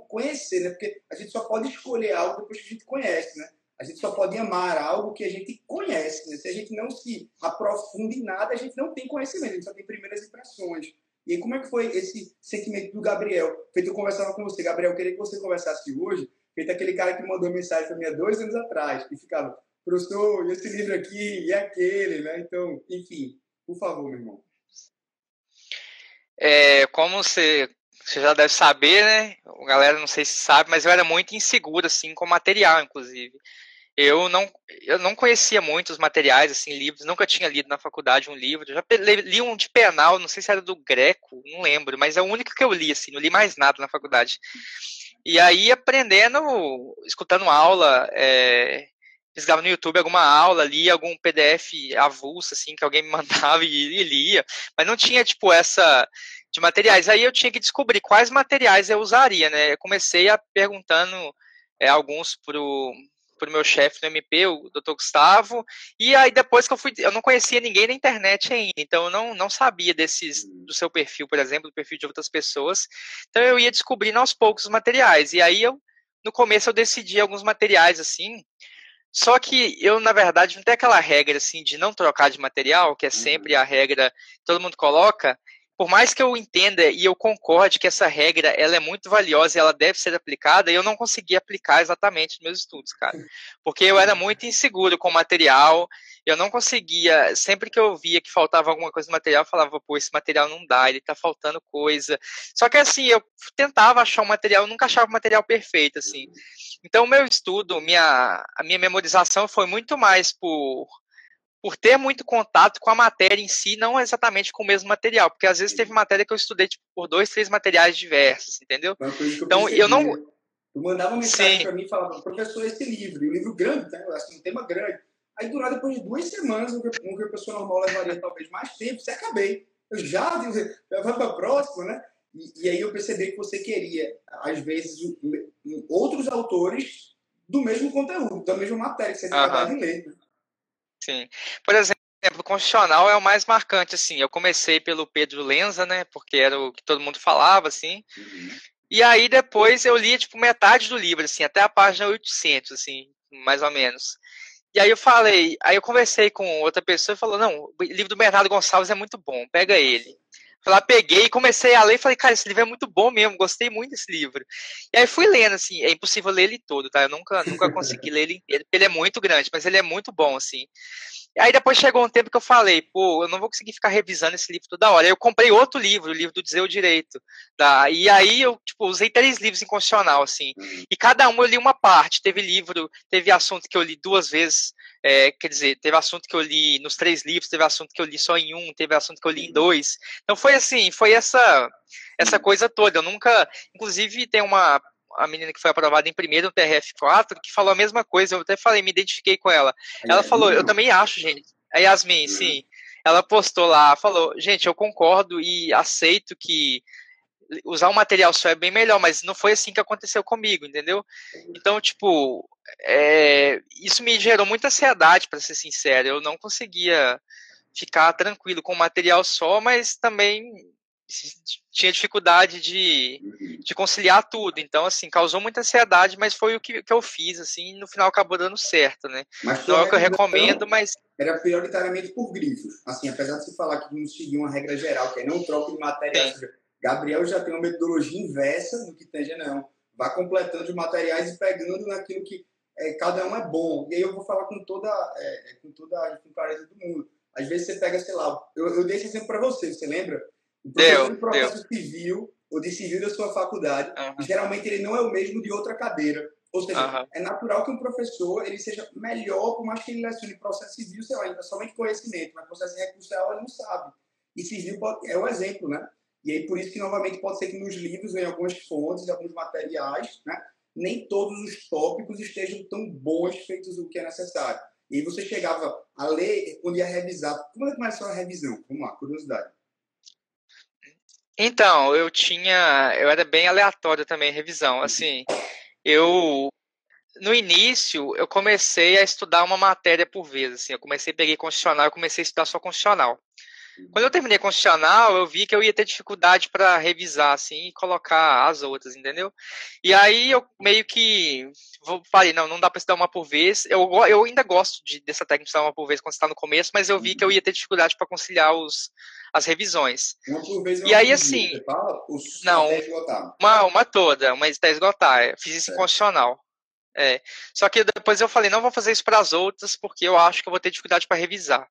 conhecer, né? Porque a gente só pode escolher algo depois que a gente conhece, né? A gente só pode amar algo que a gente conhece, né? Se a gente não se aprofunda em nada, a gente não tem conhecimento, a gente só tem primeiras impressões. E como é que foi esse sentimento do Gabriel? Feito eu conversava com você, Gabriel, eu queria que você conversasse hoje, feito aquele cara que mandou mensagem para mim há dois anos atrás, e ficava, professor, esse livro aqui e aquele, né? Então, enfim, por favor, meu irmão. É, como você, você já deve saber, né? A galera não sei se sabe, mas eu era muito inseguro, assim, com material, inclusive. Eu não, eu não conhecia muitos materiais, assim, livros, nunca tinha lido na faculdade um livro. Eu já li um de penal, não sei se era do Greco, não lembro, mas é o único que eu li, assim, não li mais nada na faculdade. E aí, aprendendo, escutando aula, é, pesquisava no YouTube alguma aula, lia algum PDF avulso, assim, que alguém me mandava e, e, lia, mas não tinha, tipo, essa de materiais. Aí eu tinha que descobrir quais materiais eu usaria, né? Eu comecei a perguntando é, alguns pro pro meu chefe no MP, o Dr. Gustavo, e aí depois que eu fui, eu não conhecia ninguém na internet ainda, então eu não, não sabia desses, do seu perfil, por exemplo, do perfil de outras pessoas, então eu ia descobrindo aos poucos os materiais, e aí eu, no começo eu decidi alguns materiais, assim, só que eu, na verdade, não tenho aquela regra assim de não trocar de material, que é sempre uhum. a regra que todo mundo coloca. Por mais que eu entenda e eu concorde que essa regra ela é muito valiosa e ela deve ser aplicada, eu não consegui aplicar exatamente nos meus estudos, cara. Porque eu era muito inseguro com o material, eu não conseguia, sempre que eu via que faltava alguma coisa no material, eu falava, pô, esse material não dá, ele tá faltando coisa. Só que assim, eu tentava achar um material, nunca achava o material perfeito, assim. Então, o meu estudo, minha, a minha memorização foi muito mais por por ter muito contato com a matéria em si, não exatamente com o mesmo material, porque às vezes teve matéria que eu estudei tipo, por dois, três materiais diversos, entendeu? Eu então eu não. Tu mandava uma mensagem para mim e falava, professor, esse livro, o livro grande, tá? assim, um tema grande. Aí, durante depois de duas semanas, o que a pessoa normal levaria talvez mais tempo, você acabei. Eu já, eu vou para a próxima, né? E, e, aí eu percebi que você queria, às vezes, outros autores do mesmo conteúdo, da mesma matéria que você acabava uhum. de ler. Sim. Por exemplo, o constitucional é o mais marcante, assim. Eu comecei pelo Pedro Lenza, né? Porque era o que todo mundo falava, assim. Uhum. E aí depois eu li, tipo, metade do livro, assim, até a página 800, assim, mais ou menos. E aí eu falei, aí eu conversei com outra pessoa e falou, não, o livro do Bernardo Gonçalves é muito bom, pega ele. Fui lá, peguei, comecei a ler e falei, cara, esse livro é muito bom mesmo, gostei muito desse livro. E aí fui lendo, assim, é impossível ler ele todo, tá? Eu nunca, nunca consegui ler ele inteiro, ele é muito grande, mas ele é muito bom, assim. Aí depois chegou um tempo que eu falei, pô, eu não vou conseguir ficar revisando esse livro toda hora. Aí eu comprei outro livro, o livro do Dizer o Direito. Tá? E aí eu, tipo, usei três livros em constitucional, assim. Uhum. E cada um eu li uma parte. Teve livro, teve assunto que eu li duas vezes, é, quer dizer, teve assunto que eu li nos três livros, teve assunto que eu li só em um, teve assunto que eu li em uhum. dois. Então foi assim, foi essa essa coisa toda. Eu nunca, inclusive tem uma a menina que foi aprovada em primeiro no TRF4, que falou a mesma coisa, eu até falei, me identifiquei com ela. Ela falou, eu também acho, gente. A Yasmin, sim. Ela postou lá, falou, gente, eu concordo e aceito que usar um material só é bem melhor, mas não foi assim que aconteceu comigo, entendeu? Então, tipo, é, isso me gerou muita ansiedade, para ser sincero. Eu não conseguia ficar tranquilo com o material só, mas também tinha dificuldade de, uhum. de conciliar tudo. Então, assim, causou muita ansiedade, mas foi o que, que eu fiz, assim, e no final acabou dando certo, né? Mas não é o que eu recomendo, mas... Era prioritariamente por grifos. Assim, apesar de se falar que não seguir uma regra geral, que é não troca de matéria... Gabriel já tem uma metodologia inversa do que Tanja não. Vá completando os materiais e pegando naquilo que é, cada um é bom. E aí eu vou falar com toda, é, com toda a clareza do mundo. Às vezes você pega, sei lá, eu, eu deixo exemplo para você, você lembra? Deu, processo deu. civil, ou de civil da sua faculdade, uhum. geralmente ele não é o mesmo de outra cadeira. Ou seja, uhum. é natural que um professor ele seja melhor, por mais que ele lecione processo civil, sei lá, ainda somente conhecimento, mas processo recursal ele não sabe. E civil pode, é o exemplo, né? E aí por isso que novamente pode ser que nos livros, em algumas fontes, em alguns materiais, né, nem todos os tópicos estejam tão bons feitos o que é necessário. E aí você chegava a ler, quando ia revisar. Como é que começou a revisão? Vamos lá, curiosidade. Então, eu tinha. Eu era bem aleatório também revisão. Uhum. Assim, eu. No início, eu comecei a estudar uma matéria por vez. Assim, eu comecei, peguei constitucional, eu comecei a estudar só constitucional. Quando eu terminei constitucional, eu vi que eu ia ter dificuldade para revisar, assim, e colocar as outras, entendeu? E aí eu meio que falei, não, não dá para estudar uma por vez. Eu, eu ainda gosto de, dessa técnica de estudar uma por vez quando está no começo, mas eu vi que eu ia ter dificuldade para conciliar os, as revisões. Uma por vez é E aí, assim. Fala, não, uma, uma toda, uma até esgotar. fiz isso em constitucional. É. Só que depois eu falei, não vou fazer isso para as outras, porque eu acho que eu vou ter dificuldade para revisar.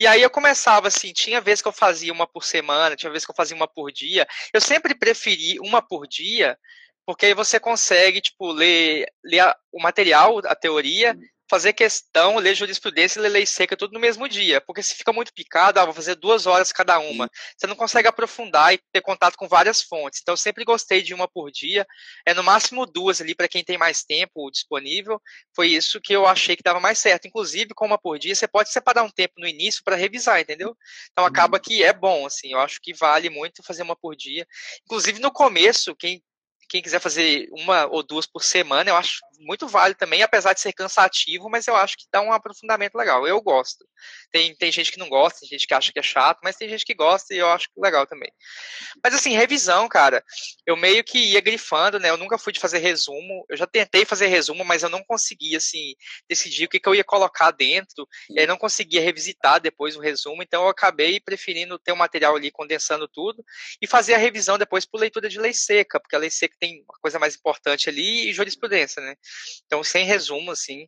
E aí eu começava assim, tinha vezes que eu fazia uma por semana, tinha vezes que eu fazia uma por dia. Eu sempre preferi uma por dia, porque aí você consegue, tipo, ler, ler o material, a teoria, fazer questão, ler jurisprudência e ler lei seca tudo no mesmo dia, porque se fica muito picado, ah, vou fazer duas horas cada uma. Você não consegue aprofundar e ter contato com várias fontes. Então, eu sempre gostei de uma por dia, é no máximo duas ali para quem tem mais tempo disponível. Foi isso que eu achei que dava mais certo. Inclusive, com uma por dia, você pode separar um tempo no início para revisar, entendeu? Então, acaba que é bom, assim. Eu acho que vale muito fazer uma por dia. Inclusive, no começo, quem quem quiser fazer uma ou duas por semana, eu acho muito válido também, apesar de ser cansativo, mas eu acho que dá um aprofundamento legal. Eu gosto. Tem, tem gente que não gosta, tem gente que acha que é chato, mas tem gente que gosta e eu acho legal também. Mas assim, revisão, cara, eu meio que ia grifando, né? Eu nunca fui de fazer resumo. Eu já tentei fazer resumo, mas eu não conseguia, assim, decidir o que, que eu ia colocar dentro, e aí não conseguia revisitar depois o resumo, então eu acabei preferindo ter o material ali condensando tudo e fazer a revisão depois por leitura de lei seca, porque a lei seca tem uma coisa mais importante ali e jurisprudência, né? Então, sem resumo, assim.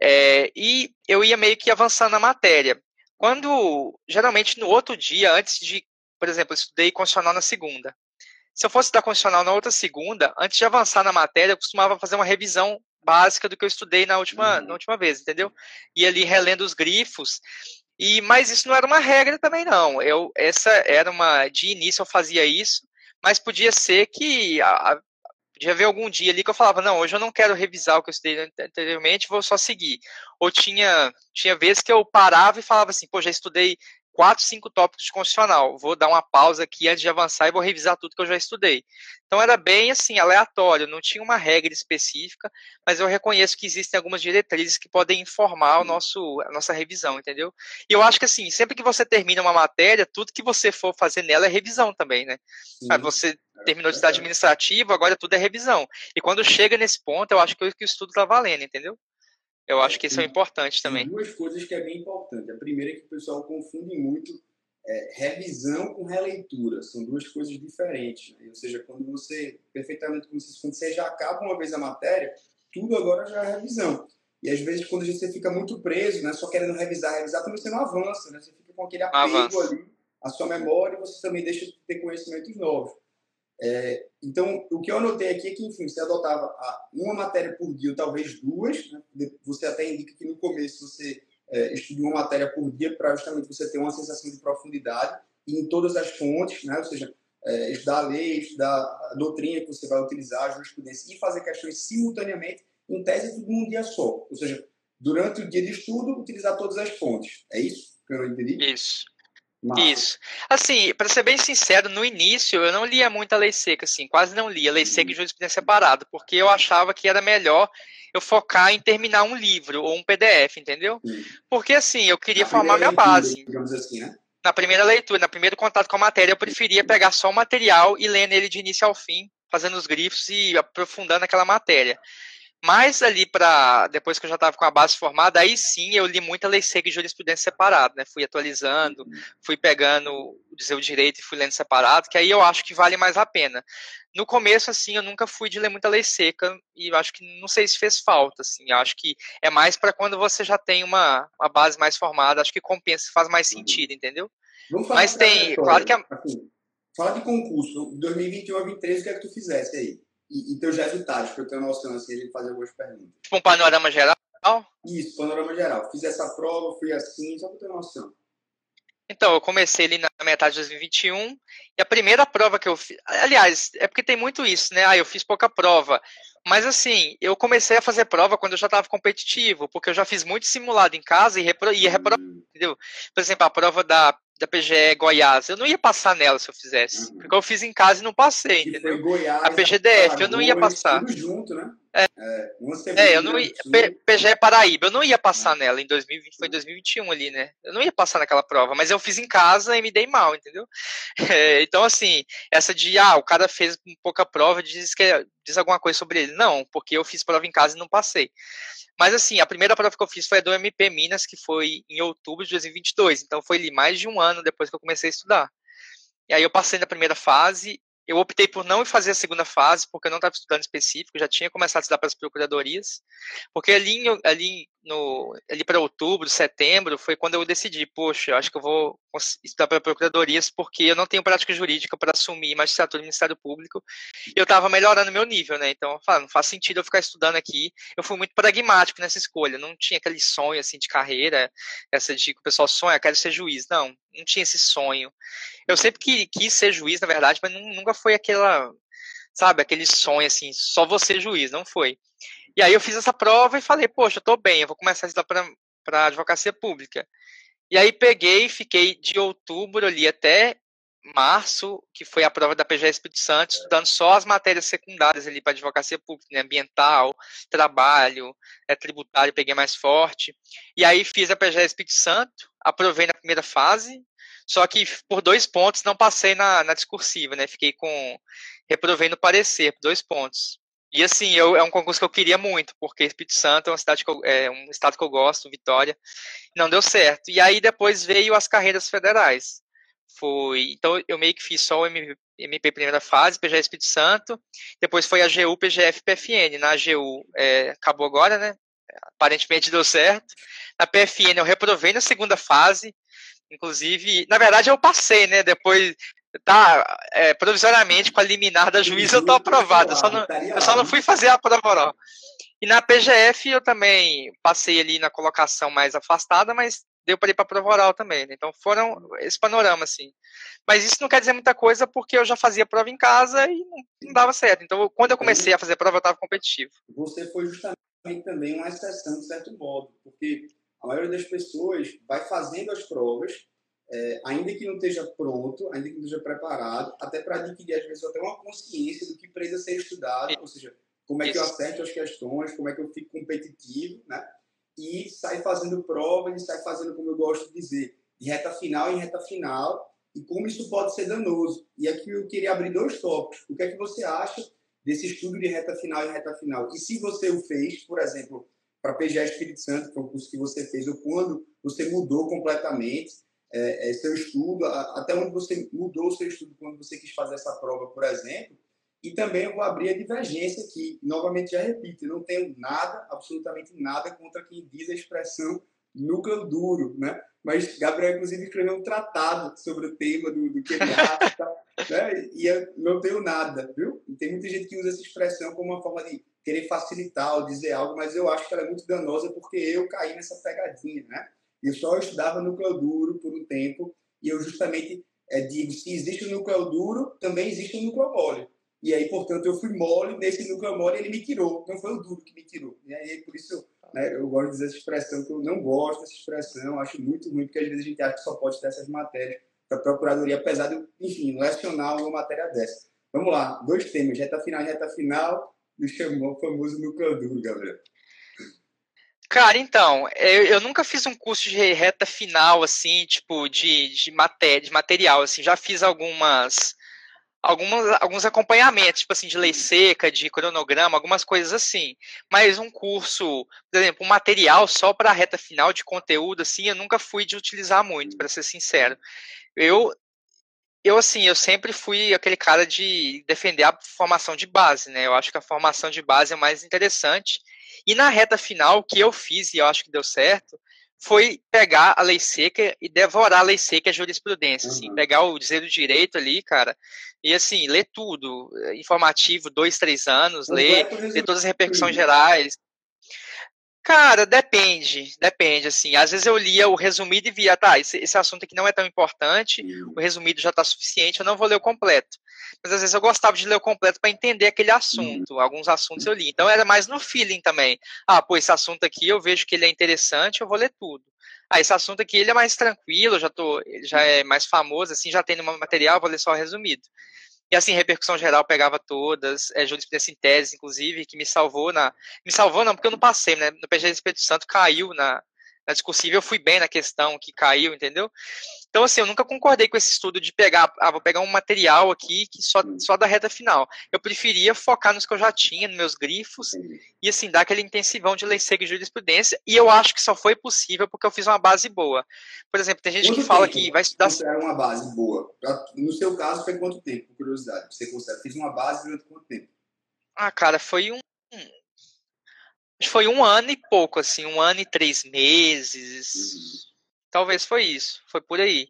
É, e eu ia meio que avançando na matéria. Quando, geralmente, no outro dia, antes de, por exemplo, eu estudei constitucional na segunda. Se eu fosse estudar constitucional na outra segunda, antes de avançar na matéria, eu costumava fazer uma revisão básica do que eu estudei na última, uhum. na última vez, entendeu? E ali relendo os grifos. E mas isso não era uma regra também não. Eu essa era uma de início eu fazia isso, mas podia ser que a, podia haver algum dia ali que eu falava, não, hoje eu não quero revisar o que eu estudei anteriormente, vou só seguir. Ou tinha, tinha vezes que eu parava e falava assim, pô, já estudei quatro, cinco tópicos de constitucional. Vou dar uma pausa aqui antes de avançar e vou revisar tudo que eu já estudei. Então era bem assim, aleatório, não tinha uma regra específica, mas eu reconheço que existem algumas diretrizes que podem informar o nosso, a nossa revisão, entendeu? E eu acho que assim, sempre que você termina uma matéria, tudo que você for fazer nela é revisão também, né? Sim. Você terminou de estado administrativo, agora tudo é revisão. E quando chega nesse ponto, eu acho que o estudo está valendo, entendeu? Eu acho que isso é importante também. Tem duas coisas que é bem importante. A primeira é que o pessoal confunde muito é, revisão com releitura. São duas coisas diferentes. Né? Ou seja, quando você, perfeitamente como quando você já acaba uma vez a matéria, tudo agora já é revisão. E às vezes, quando você fica muito preso, né, só querendo revisar, revisar, também você não avança. Né? Você fica com aquele apego ali, a sua memória, e você também deixa de ter conhecimentos novos. É, então, o que eu anotei aqui é que, enfim, você adotava uma matéria por dia, ou talvez duas. Né? Você até indica que no começo você é, estuda uma matéria por dia para justamente você ter uma sensação de profundidade em todas as fontes, né? ou seja, é, estudar a lei, estudar a doutrina que você vai utilizar, a jurisprudência, e fazer questões simultaneamente, em tese, tudo num dia só. Ou seja, durante o dia de estudo, utilizar todas as fontes. É isso que eu entendi? Isso. Isso. Assim, para ser bem sincero, no início eu não lia muito a lei seca, assim, quase não lia lei seca e uhum. jurisprudência separada, porque eu achava que era melhor eu focar em terminar um livro ou um PDF, entendeu? Porque assim, eu queria formar minha leitura, base. Assim, né? Na primeira leitura, no primeiro contato com a matéria, eu preferia pegar só o material e ler nele de início ao fim, fazendo os grifos e aprofundando aquela matéria. Mas ali para depois que eu já estava com a base formada, aí sim eu li muita lei seca e jurisprudência separado, né? Fui atualizando, uhum. fui pegando o dizer o direito e fui lendo separado, que aí eu acho que vale mais a pena. No começo assim, eu nunca fui de ler muita lei seca e eu acho que não sei se fez falta, assim. Eu acho que é mais para quando você já tem uma, uma base mais formada, acho que compensa, faz mais uhum. sentido, entendeu? Mas tem, claro que a... assim, Fala de concurso, 2021 a 2023, o que é que tu fizesse aí? E, e teus resultados, para eu ter uma noção, assim, a gente fazer algumas perguntas. Tipo um panorama geral? Isso, panorama geral. Fiz essa prova, fui assim, só para ter uma noção. Então, eu comecei ali na metade de 2021, e a primeira prova que eu fiz. Aliás, é porque tem muito isso, né? Ah, eu fiz pouca prova. Mas assim, eu comecei a fazer prova quando eu já estava competitivo, porque eu já fiz muito simulado em casa e repro, ia reprovar, hum. entendeu? Por exemplo, a prova da da PGE Goiás. Eu não ia passar nela se eu fizesse. Uhum. Porque eu fiz em casa e não passei, entendeu? Goiás, a PGDF, eu não ia passar. Tudo junto, né? É, é, é eu não ia. PGE Paraíba, eu não ia passar uhum. nela em 2020, foi em 2021 ali, né? Eu não ia passar naquela prova, mas eu fiz em casa e me dei mal, entendeu? É, então, assim, essa de, ah, o cara fez pouca prova, diz que diz alguma coisa sobre ele. Não, porque eu fiz prova em casa e não passei. Mas assim, a primeira prova que eu fiz foi a do MP Minas, que foi em outubro de 2022. Então foi ali mais de um ano depois que eu comecei a estudar. E aí eu passei na primeira fase eu optei por não fazer a segunda fase, porque eu não estava estudando específico, já tinha começado a estudar para as procuradorias, porque ali, ali, ali para outubro, setembro, foi quando eu decidi, poxa, acho que eu vou estudar para procuradorias, porque eu não tenho prática jurídica para assumir magistratura do Ministério Público, eu estava melhorando meu nível, né, então falei, não faz sentido eu ficar estudando aqui, eu fui muito pragmático nessa escolha, não tinha aquele sonho, assim, de carreira, essa de que o pessoal sonha, quero ser juiz, não, não tinha esse sonho, eu sempre que, quis ser juiz, na verdade, mas nunca foi aquela, sabe, aquele sonho assim, só você juiz, não foi. E aí eu fiz essa prova e falei, poxa, eu tô bem, eu vou começar a estudar para advocacia pública. E aí peguei, fiquei de outubro ali até março, que foi a prova da PGE Espírito Santo, estudando só as matérias secundárias ali para advocacia pública, né, ambiental, trabalho, é, tributário, peguei mais forte. E aí fiz a PGE Espírito Santo, aprovei na primeira fase, só que por dois pontos não passei na, na discursiva, né? Fiquei com. reprovei no parecer, dois pontos. E assim, eu, é um concurso que eu queria muito, porque Espírito Santo é uma cidade que eu, é um estado que eu gosto, Vitória, não deu certo. E aí depois veio as carreiras federais. Foi, então eu meio que fiz só o MP, MP primeira fase, PGF Espírito Santo, depois foi a AGU, PGF, PFN. Na AGU é, acabou agora, né? Aparentemente deu certo. Na PFN eu reprovei na segunda fase, Inclusive, na verdade eu passei, né? Depois, tá, é, provisoriamente com a liminar da juíza eu tô aprovado. Eu só não, eu só não fui fazer a prova oral. E na PGF eu também passei ali na colocação mais afastada, mas deu para ir para prova oral também. Né? Então foram esse panorama, assim. Mas isso não quer dizer muita coisa porque eu já fazia prova em casa e não, não dava certo. Então, quando eu comecei a fazer prova, eu estava competitivo. Você foi justamente também uma exceção, de certo modo, porque a maioria das pessoas vai fazendo as provas, é, ainda que não esteja pronto, ainda que não esteja preparado, até para adquirir, às vezes, até uma consciência do que precisa ser estudado, ou seja, como é que eu acerto as questões, como é que eu fico competitivo, né? E sai fazendo prova, e sai fazendo, como eu gosto de dizer, de reta final em reta final, e como isso pode ser danoso. E aqui eu queria abrir dois tópicos. O que é que você acha desse estudo de reta final e reta final? E se você o fez, por exemplo, para PGE Espírito Santo, que foi o curso que você fez, ou quando você mudou completamente é, é, seu estudo, até onde você mudou o seu estudo quando você quis fazer essa prova, por exemplo. E também eu vou abrir a divergência aqui, novamente já repito, não tenho nada, absolutamente nada contra quem diz a expressão núcleo duro, né? Mas Gabriel, inclusive, escreveu um tratado sobre o tema do, do que ele acha, né? E eu não tenho nada, viu? E tem muita gente que usa essa expressão como uma forma de querer facilitar ou dizer algo, mas eu acho que ela é muito danosa porque eu caí nessa pegadinha, né? Eu só estudava núcleo duro por um tempo e eu justamente é, digo, se existe o um núcleo duro, também existe o um núcleo mole. E aí, portanto, eu fui mole nesse núcleo mole e ele me tirou. Não foi o duro que me tirou. E aí, por isso, né, eu gosto de dizer essa expressão, que eu não gosto dessa expressão, acho muito ruim, porque às vezes a gente acha que só pode ter essas matérias para a Procuradoria, apesar de, enfim, lecionar uma matéria dessa. Vamos lá, dois temas, reta final reta final me chamou famoso no Cadu, Gabriel. Cara, então, eu, eu, nunca fiz um curso de reta final, assim, tipo, de, de, matéria, de material, assim, já fiz algumas, algumas, alguns acompanhamentos, tipo assim, de lei seca, de cronograma, algumas coisas assim, mas um curso, por exemplo, um material só para a reta final de conteúdo, assim, eu nunca fui de utilizar muito, para ser sincero. Eu, eu, assim, eu sempre fui aquele cara de defender a formação de base, né? Eu acho que a formação de base é mais interessante. E na reta final, o que eu fiz, e eu acho que deu certo, foi pegar a lei seca e devorar a lei seca e a jurisprudência, assim, uhum. assim, pegar o dizer do direito ali, cara, e assim, ler tudo, informativo, dois, três anos, ler, ler todas as repercussões gerais, Cara, depende, depende, assim. Às vezes eu lia o resumido e via, tá, esse, esse assunto aqui não é tão importante, o resumido já está suficiente, eu não vou ler o completo. Mas às vezes eu gostava de ler o completo para entender aquele assunto. Alguns assuntos eu li. Então era mais no feeling também. Ah, pô, esse assunto aqui eu vejo que ele é interessante, eu vou ler tudo. Ah, esse assunto aqui ele é mais tranquilo, já tô, ele já é mais famoso, assim, já tem no material, vou ler só o resumido. E assim, repercussão geral pegava todas, é, jurisprudência em tese, inclusive, que me salvou na. Me salvou não, porque eu não passei, né? No PG do Espírito Santo caiu na, na discursiva, eu fui bem na questão que caiu, entendeu? Então, assim, eu nunca concordei com esse estudo de pegar, ah, vou pegar um material aqui que só, só da reta final. Eu preferia focar nos que eu já tinha, nos meus grifos, e assim, dar aquele intensivão de lei seca e jurisprudência, e eu acho que só foi possível porque eu fiz uma base boa. Por exemplo, tem gente quanto que fala que vai estudar... Considera uma base boa? No seu caso, foi quanto tempo, por curiosidade? Você considera, fez uma base durante quanto tempo? Ah, cara, foi um... Foi um ano e pouco, assim, um ano e três meses... Uhum Talvez foi isso, foi por aí.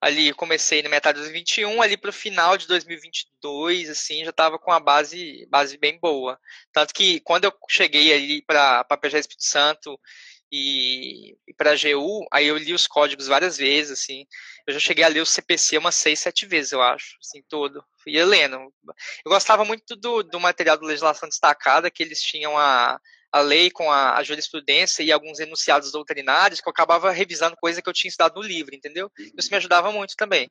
Ali comecei na metade de 2021, ali para o final de 2022, assim, já estava com a base, base bem boa. Tanto que quando eu cheguei ali para PJ Espírito Santo e, e para a GU, aí eu li os códigos várias vezes, assim. Eu já cheguei a ler o CPC umas seis, sete vezes, eu acho, assim, todo. Ia lendo. Eu gostava muito do, do material do Legislação Destacada, que eles tinham a, a lei com a, a, jurisprudência e alguns enunciados doutrinários que eu acabava revisando coisa que eu tinha estudado no livro, entendeu? Isso me ajudava muito também.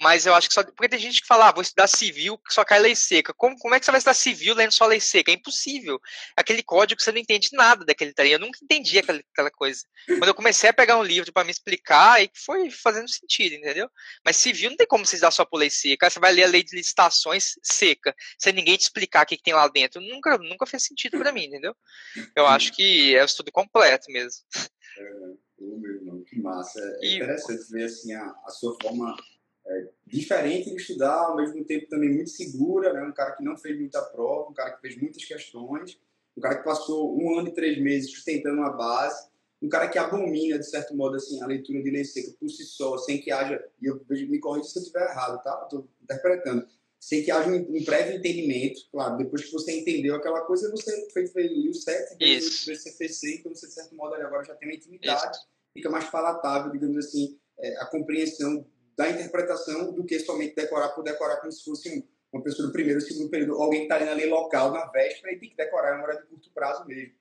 Mas eu acho que só. Porque tem gente que fala, ah, vou estudar civil, que só cai lei seca. Como, como é que você vai estudar civil lendo só lei seca? É impossível. Aquele código você não entende nada daquele trem. Eu nunca entendi aquela, aquela coisa. Quando eu comecei a pegar um livro para me explicar, aí foi fazendo sentido, entendeu? Mas civil não tem como você estudar só por lei seca. Você vai ler a lei de licitações seca, sem ninguém te explicar o que, que tem lá dentro. Nunca, nunca fez sentido para mim, entendeu? Eu acho que é o estudo completo mesmo. É, que massa. É e... interessante ver assim, a, a sua forma é, diferente de estudar, ao mesmo tempo também muito segura, né? um cara que não fez muita prova, um cara que fez muitas questões, um cara que passou um ano e três meses sustentando uma base, um cara que abomina, de certo modo, assim, a leitura de lei seca por si só, sem que haja, e eu me corrija se eu estiver errado, tá? Estou interpretando, sem que haja um, um, prévio entendimento, claro, depois que você entendeu aquela coisa, você fez, fez o certo, fez o CFC, então você, de certo modo, agora já tem uma intimidade, Isso. fica mais palatável, digamos assim, é, a compreensão da interpretação do que somente decorar por decorar como se fosse uma pessoa do primeiro, segundo período, alguém que está ali na lei local, na véspera, e tem que decorar, é uma hora de curto prazo mesmo.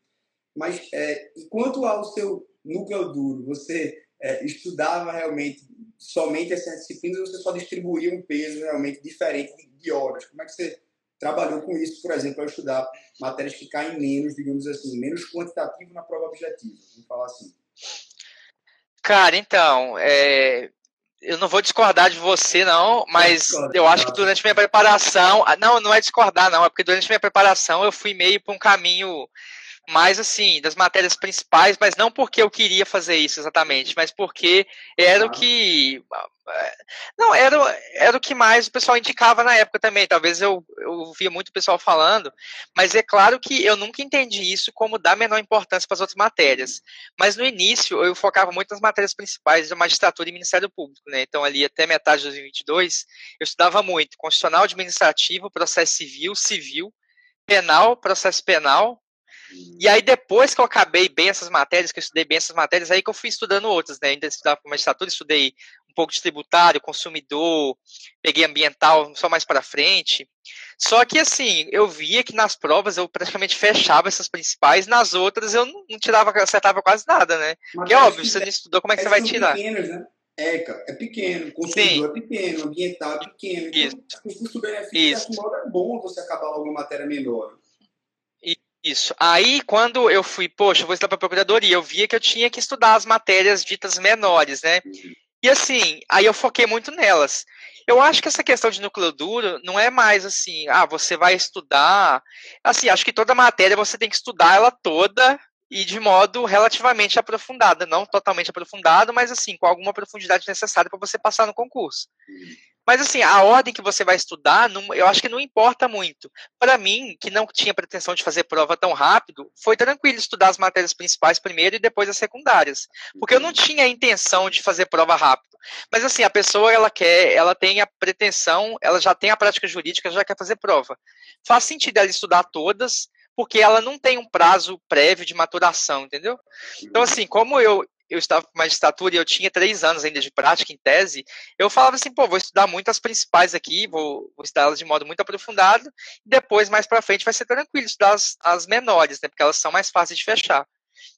Mas, é, e quanto ao seu núcleo duro, você é, estudava realmente somente essas disciplinas ou você só distribuía um peso realmente diferente de, de horas? Como é que você trabalhou com isso, por exemplo, ao estudar matérias que caem menos, digamos assim, menos quantitativo na prova objetiva? Vamos falar assim. Cara, então, é, eu não vou discordar de você, não, mas eu acho que durante minha preparação. Não, não é discordar, não, é porque durante minha preparação eu fui meio para um caminho mais assim, das matérias principais, mas não porque eu queria fazer isso exatamente, mas porque era o que. Não, era, era o que mais o pessoal indicava na época também. Talvez eu, eu via muito o pessoal falando, mas é claro que eu nunca entendi isso como dar menor importância para as outras matérias. Mas no início eu focava muito nas matérias principais da magistratura e Ministério Público, né? Então ali até metade de 2022 eu estudava muito constitucional, administrativo, processo civil, civil, penal, processo penal, e aí, depois que eu acabei bem essas matérias, que eu estudei bem essas matérias, aí que eu fui estudando outras, né? Ainda estudava com magistratura, estudei um pouco de tributário, consumidor, peguei ambiental só mais para frente. Só que, assim, eu via que nas provas eu praticamente fechava essas principais, nas outras eu não, tirava, acertava quase nada, né? Porque, é óbvio, você não estudou, como é que você vai tirar? Pequenos, né? ECA é pequeno, consumidor Sim. é pequeno, ambiental é pequeno. Então, o custo-benefício, é bom você acabar logo uma matéria menor. Isso. Aí, quando eu fui, poxa, vou estudar para procuradoria, eu via que eu tinha que estudar as matérias ditas menores, né? E assim, aí eu foquei muito nelas. Eu acho que essa questão de núcleo duro não é mais assim, ah, você vai estudar. Assim, acho que toda matéria você tem que estudar ela toda e de modo relativamente aprofundado, não totalmente aprofundado, mas assim, com alguma profundidade necessária para você passar no concurso. Mas assim, a ordem que você vai estudar, não, eu acho que não importa muito. Para mim, que não tinha pretensão de fazer prova tão rápido, foi tranquilo estudar as matérias principais primeiro e depois as secundárias, porque eu não tinha a intenção de fazer prova rápido. Mas assim, a pessoa ela quer, ela tem a pretensão, ela já tem a prática jurídica, já quer fazer prova. Faz sentido ela estudar todas, porque ela não tem um prazo prévio de maturação, entendeu? Então, assim, como eu, eu estava com magistratura e eu tinha três anos ainda de prática em tese, eu falava assim, pô, vou estudar muito as principais aqui, vou, vou estudar elas de modo muito aprofundado, e depois, mais para frente, vai ser tranquilo estudar as, as menores, né, porque elas são mais fáceis de fechar.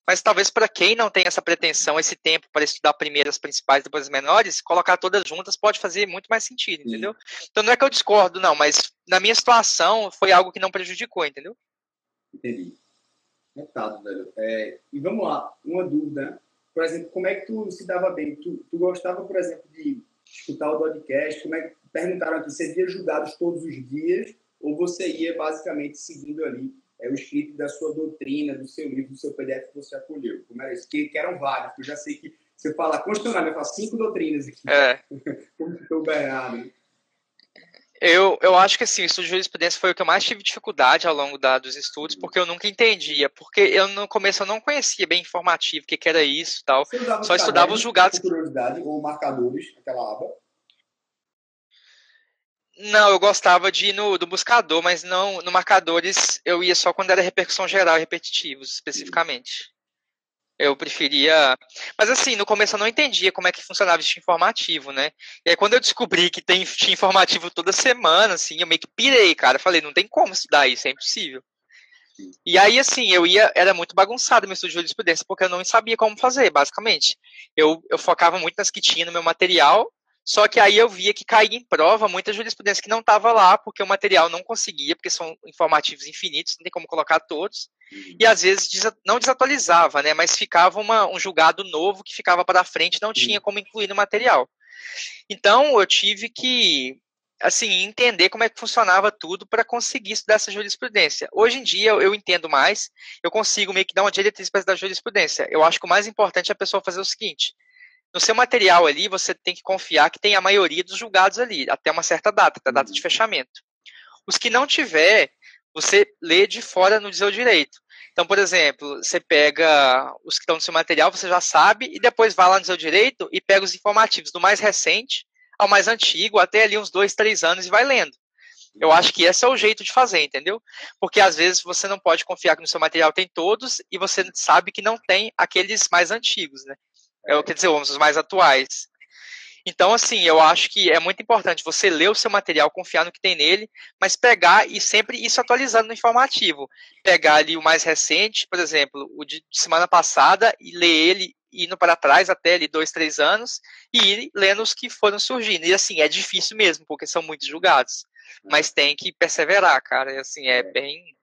Mas talvez para quem não tem essa pretensão, esse tempo para estudar primeiro as principais, depois as menores, colocar todas juntas pode fazer muito mais sentido, entendeu? Então não é que eu discordo, não, mas na minha situação foi algo que não prejudicou, entendeu? Entendi. Notado, velho. É, e vamos lá, uma dúvida. Por exemplo, como é que tu se dava bem? Tu, tu gostava, por exemplo, de escutar o podcast? Como é que perguntaram aqui, você via julgados todos os dias ou você ia basicamente seguindo ali é, o escrito da sua doutrina, do seu livro, do seu PDF que você acolheu? Como era isso? Que, que eram vários, eu já sei que você fala constitucional, eu falo cinco doutrinas aqui. É. Como ficou o Bernardo. Eu, eu acho que assim, o estudo de jurisprudência foi o que eu mais tive dificuldade ao longo da, dos estudos, porque eu nunca entendia, porque eu no começo eu não conhecia bem informativo, o que, que era isso e tal. Só estudava os julgados. curiosidade, ou marcadores, aquela aba? Não, eu gostava de ir no, do buscador, mas não no marcadores eu ia só quando era repercussão geral e repetitivos, especificamente. Eu preferia. Mas assim, no começo eu não entendia como é que funcionava esse informativo, né? E aí quando eu descobri que tem informativo toda semana, assim, eu meio que pirei, cara. Falei, não tem como estudar isso, é impossível. E aí, assim, eu ia, era muito bagunçado meu estudo de jurisprudência, porque eu não sabia como fazer, basicamente. Eu, eu focava muito nas que tinha no meu material, só que aí eu via que caía em prova muita jurisprudência que não estava lá, porque o material não conseguia, porque são informativos infinitos, não tem como colocar todos. Uhum. E às vezes não desatualizava, né? Mas ficava uma, um julgado novo que ficava para frente, não tinha como incluir no material. Então eu tive que assim entender como é que funcionava tudo para conseguir estudar essa jurisprudência. Hoje em dia eu entendo mais, eu consigo meio que dar uma diretriz para estudar jurisprudência. Eu acho que o mais importante é a pessoa fazer o seguinte: no seu material ali, você tem que confiar que tem a maioria dos julgados ali, até uma certa data, até a data de uhum. fechamento. Os que não tiver, você lê de fora no seu direito. Então, por exemplo, você pega os que estão no seu material, você já sabe, e depois vai lá no seu direito e pega os informativos do mais recente ao mais antigo, até ali uns dois, três anos, e vai lendo. Eu acho que esse é o jeito de fazer, entendeu? Porque às vezes você não pode confiar que no seu material tem todos e você sabe que não tem aqueles mais antigos, né? É, quer dizer, os mais atuais. Então, assim, eu acho que é muito importante você ler o seu material, confiar no que tem nele, mas pegar e sempre isso atualizando no informativo. Pegar ali o mais recente, por exemplo, o de semana passada, e ler ele indo para trás até ali dois, três anos, e ir lendo os que foram surgindo. E assim, é difícil mesmo, porque são muitos julgados. Mas tem que perseverar, cara. E, assim, é, é. bem.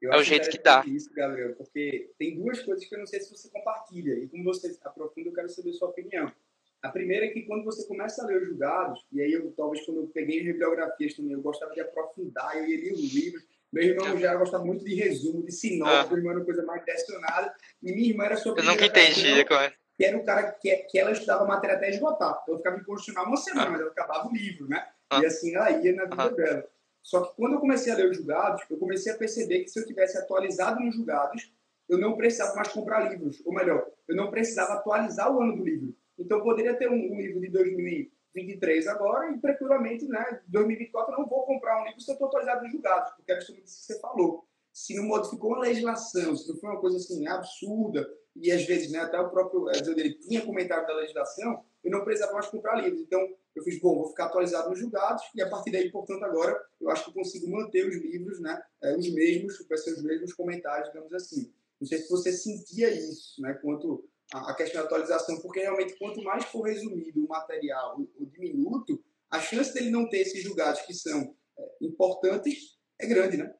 Eu é o jeito que dá. Isso, Gabriel, porque tem duas coisas que eu não sei se você compartilha. E como você aprofunda, eu quero saber a sua opinião. A primeira é que quando você começa a ler os julgados, e aí eu talvez quando eu peguei as bibliografias também, eu gostava de aprofundar, eu ia ler os livros. Meu irmão já gostava muito de resumo, de sinopse, ah. meu irmão era uma coisa mais direcionada, e minha irmã era sua Eu nunca entendi como é. Que era o cara que, que ela estudava matéria até esgotar. Então eu ficava em constitucional uma semana, ah. mas ela acabava o livro, né? Ah. E assim ela ia na vida dela. Só que quando eu comecei a ler os julgados, eu comecei a perceber que se eu tivesse atualizado nos julgados, eu não precisava mais comprar livros. Ou melhor, eu não precisava atualizar o ano do livro. Então, poderia ter um, livro de 2023 agora e, tranquilamente, né, 2024 eu não vou comprar um livro se eu estou atualizado nos julgados, porque é justamente isso que você falou. Se não modificou a legislação, se não foi uma coisa assim absurda, e às vezes né, até o próprio ele tinha comentário da legislação, eu não precisava mais comprar livros. Então, eu fiz, bom, vou ficar atualizado nos julgados, e a partir daí, portanto, agora eu acho que eu consigo manter os livros, né, é, os mesmos, vai ser os mesmos comentários, digamos assim. Não sei se você sentia isso, né, quanto a questão da atualização, porque realmente quanto mais for resumido o material, o, diminuto, a chance dele não ter esses julgados que são é, importantes é grande, né?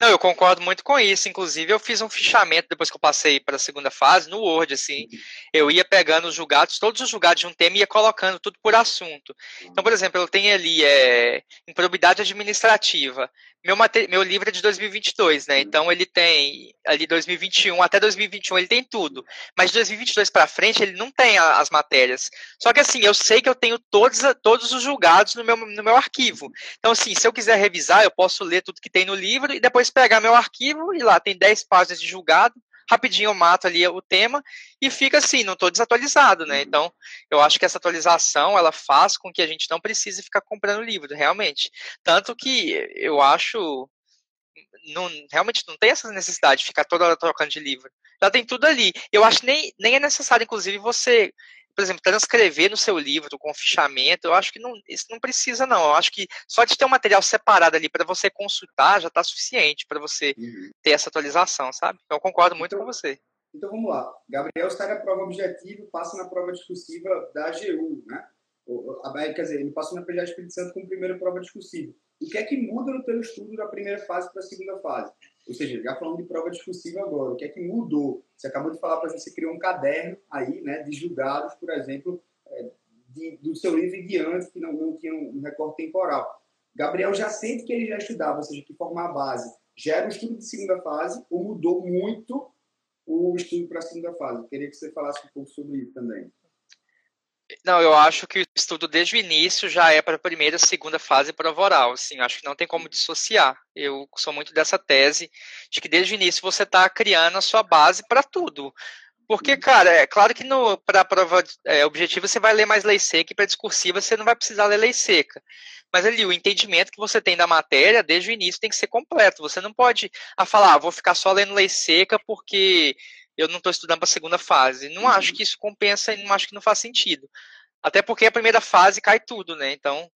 Não, eu concordo muito com isso. Inclusive, eu fiz um fichamento depois que eu passei para a segunda fase no Word, assim. Uhum. Eu ia pegando os julgados, todos os julgados de um tema e ia colocando tudo por assunto. Então, por exemplo, eu tenho ali é, improbidade administrativa. meu, meu livro é de 2022, né? Então ele tem ali 2021 até 2021 ele tem tudo, mas de 2022 para frente ele não tem a, as matérias. Só que assim, eu sei que eu tenho todos, todos os julgados no meu, no meu arquivo. Então assim, se eu quiser revisar, eu posso ler tudo que tem no livro e depois pegar meu arquivo e lá tem 10 páginas de julgado, rapidinho eu mato ali o tema e fica assim, não estou desatualizado, né? Uhum. Então, eu acho que essa atualização ela faz com que a gente não precise ficar comprando livro, realmente. Tanto que eu acho não, realmente não tem essa necessidade de ficar toda hora trocando de livro. Já tem tudo ali. Eu acho que nem, nem é necessário, inclusive, você por exemplo, transcrever no seu livro com fichamento, eu acho que não, isso não precisa, não. Eu acho que só de ter um material separado ali para você consultar já está suficiente para você uhum. ter essa atualização, sabe? Então, eu concordo muito então, com você. Então vamos lá. Gabriel sai da prova objetiva, passa na prova discursiva da AGU, né? Quer dizer, ele passou na PGA Espírito Santo como primeira prova discursiva. O que é que muda no teu estudo da primeira fase para a segunda fase? Ou seja, já falando de prova discursiva agora, o que é que mudou? Você acabou de falar para você criou um caderno aí, né, de julgados, por exemplo, é, de, do seu livro de antes, que não, não tinha um recorte temporal. Gabriel já sente que ele já estudava, ou seja, que formar a base já era um estudo de segunda fase, ou mudou muito o estudo para a segunda fase? Queria que você falasse um pouco sobre isso também. Não, eu acho que o estudo desde o início já é para a primeira, segunda fase prova oral. Assim, acho que não tem como dissociar. Eu sou muito dessa tese de que desde o início você está criando a sua base para tudo. Porque, cara, é claro que para a prova é, objetiva você vai ler mais lei seca e para discursiva você não vai precisar ler lei seca. Mas ali, o entendimento que você tem da matéria, desde o início, tem que ser completo. Você não pode a falar, ah, vou ficar só lendo lei seca porque eu não estou estudando para a segunda fase. Não uhum. acho que isso compensa e não acho que não faz sentido. Até porque a primeira fase cai tudo, né? Então,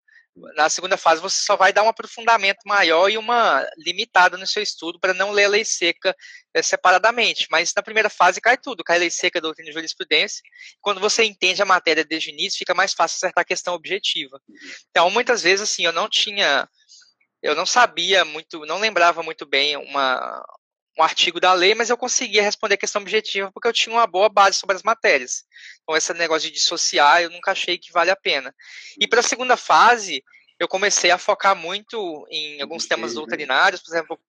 na segunda fase você só vai dar um aprofundamento maior e uma limitada no seu estudo para não ler a lei seca é, separadamente. Mas na primeira fase cai tudo, cai a lei seca, doutrina de jurisprudência. Quando você entende a matéria desde o início, fica mais fácil acertar a questão objetiva. Então, muitas vezes, assim, eu não tinha eu não sabia muito, não lembrava muito bem uma, um artigo da lei, mas eu conseguia responder a questão objetiva porque eu tinha uma boa base sobre as matérias. Então, esse negócio de dissociar, eu nunca achei que vale a pena. E para a segunda fase, eu comecei a focar muito em alguns temas doutrinários, por exemplo,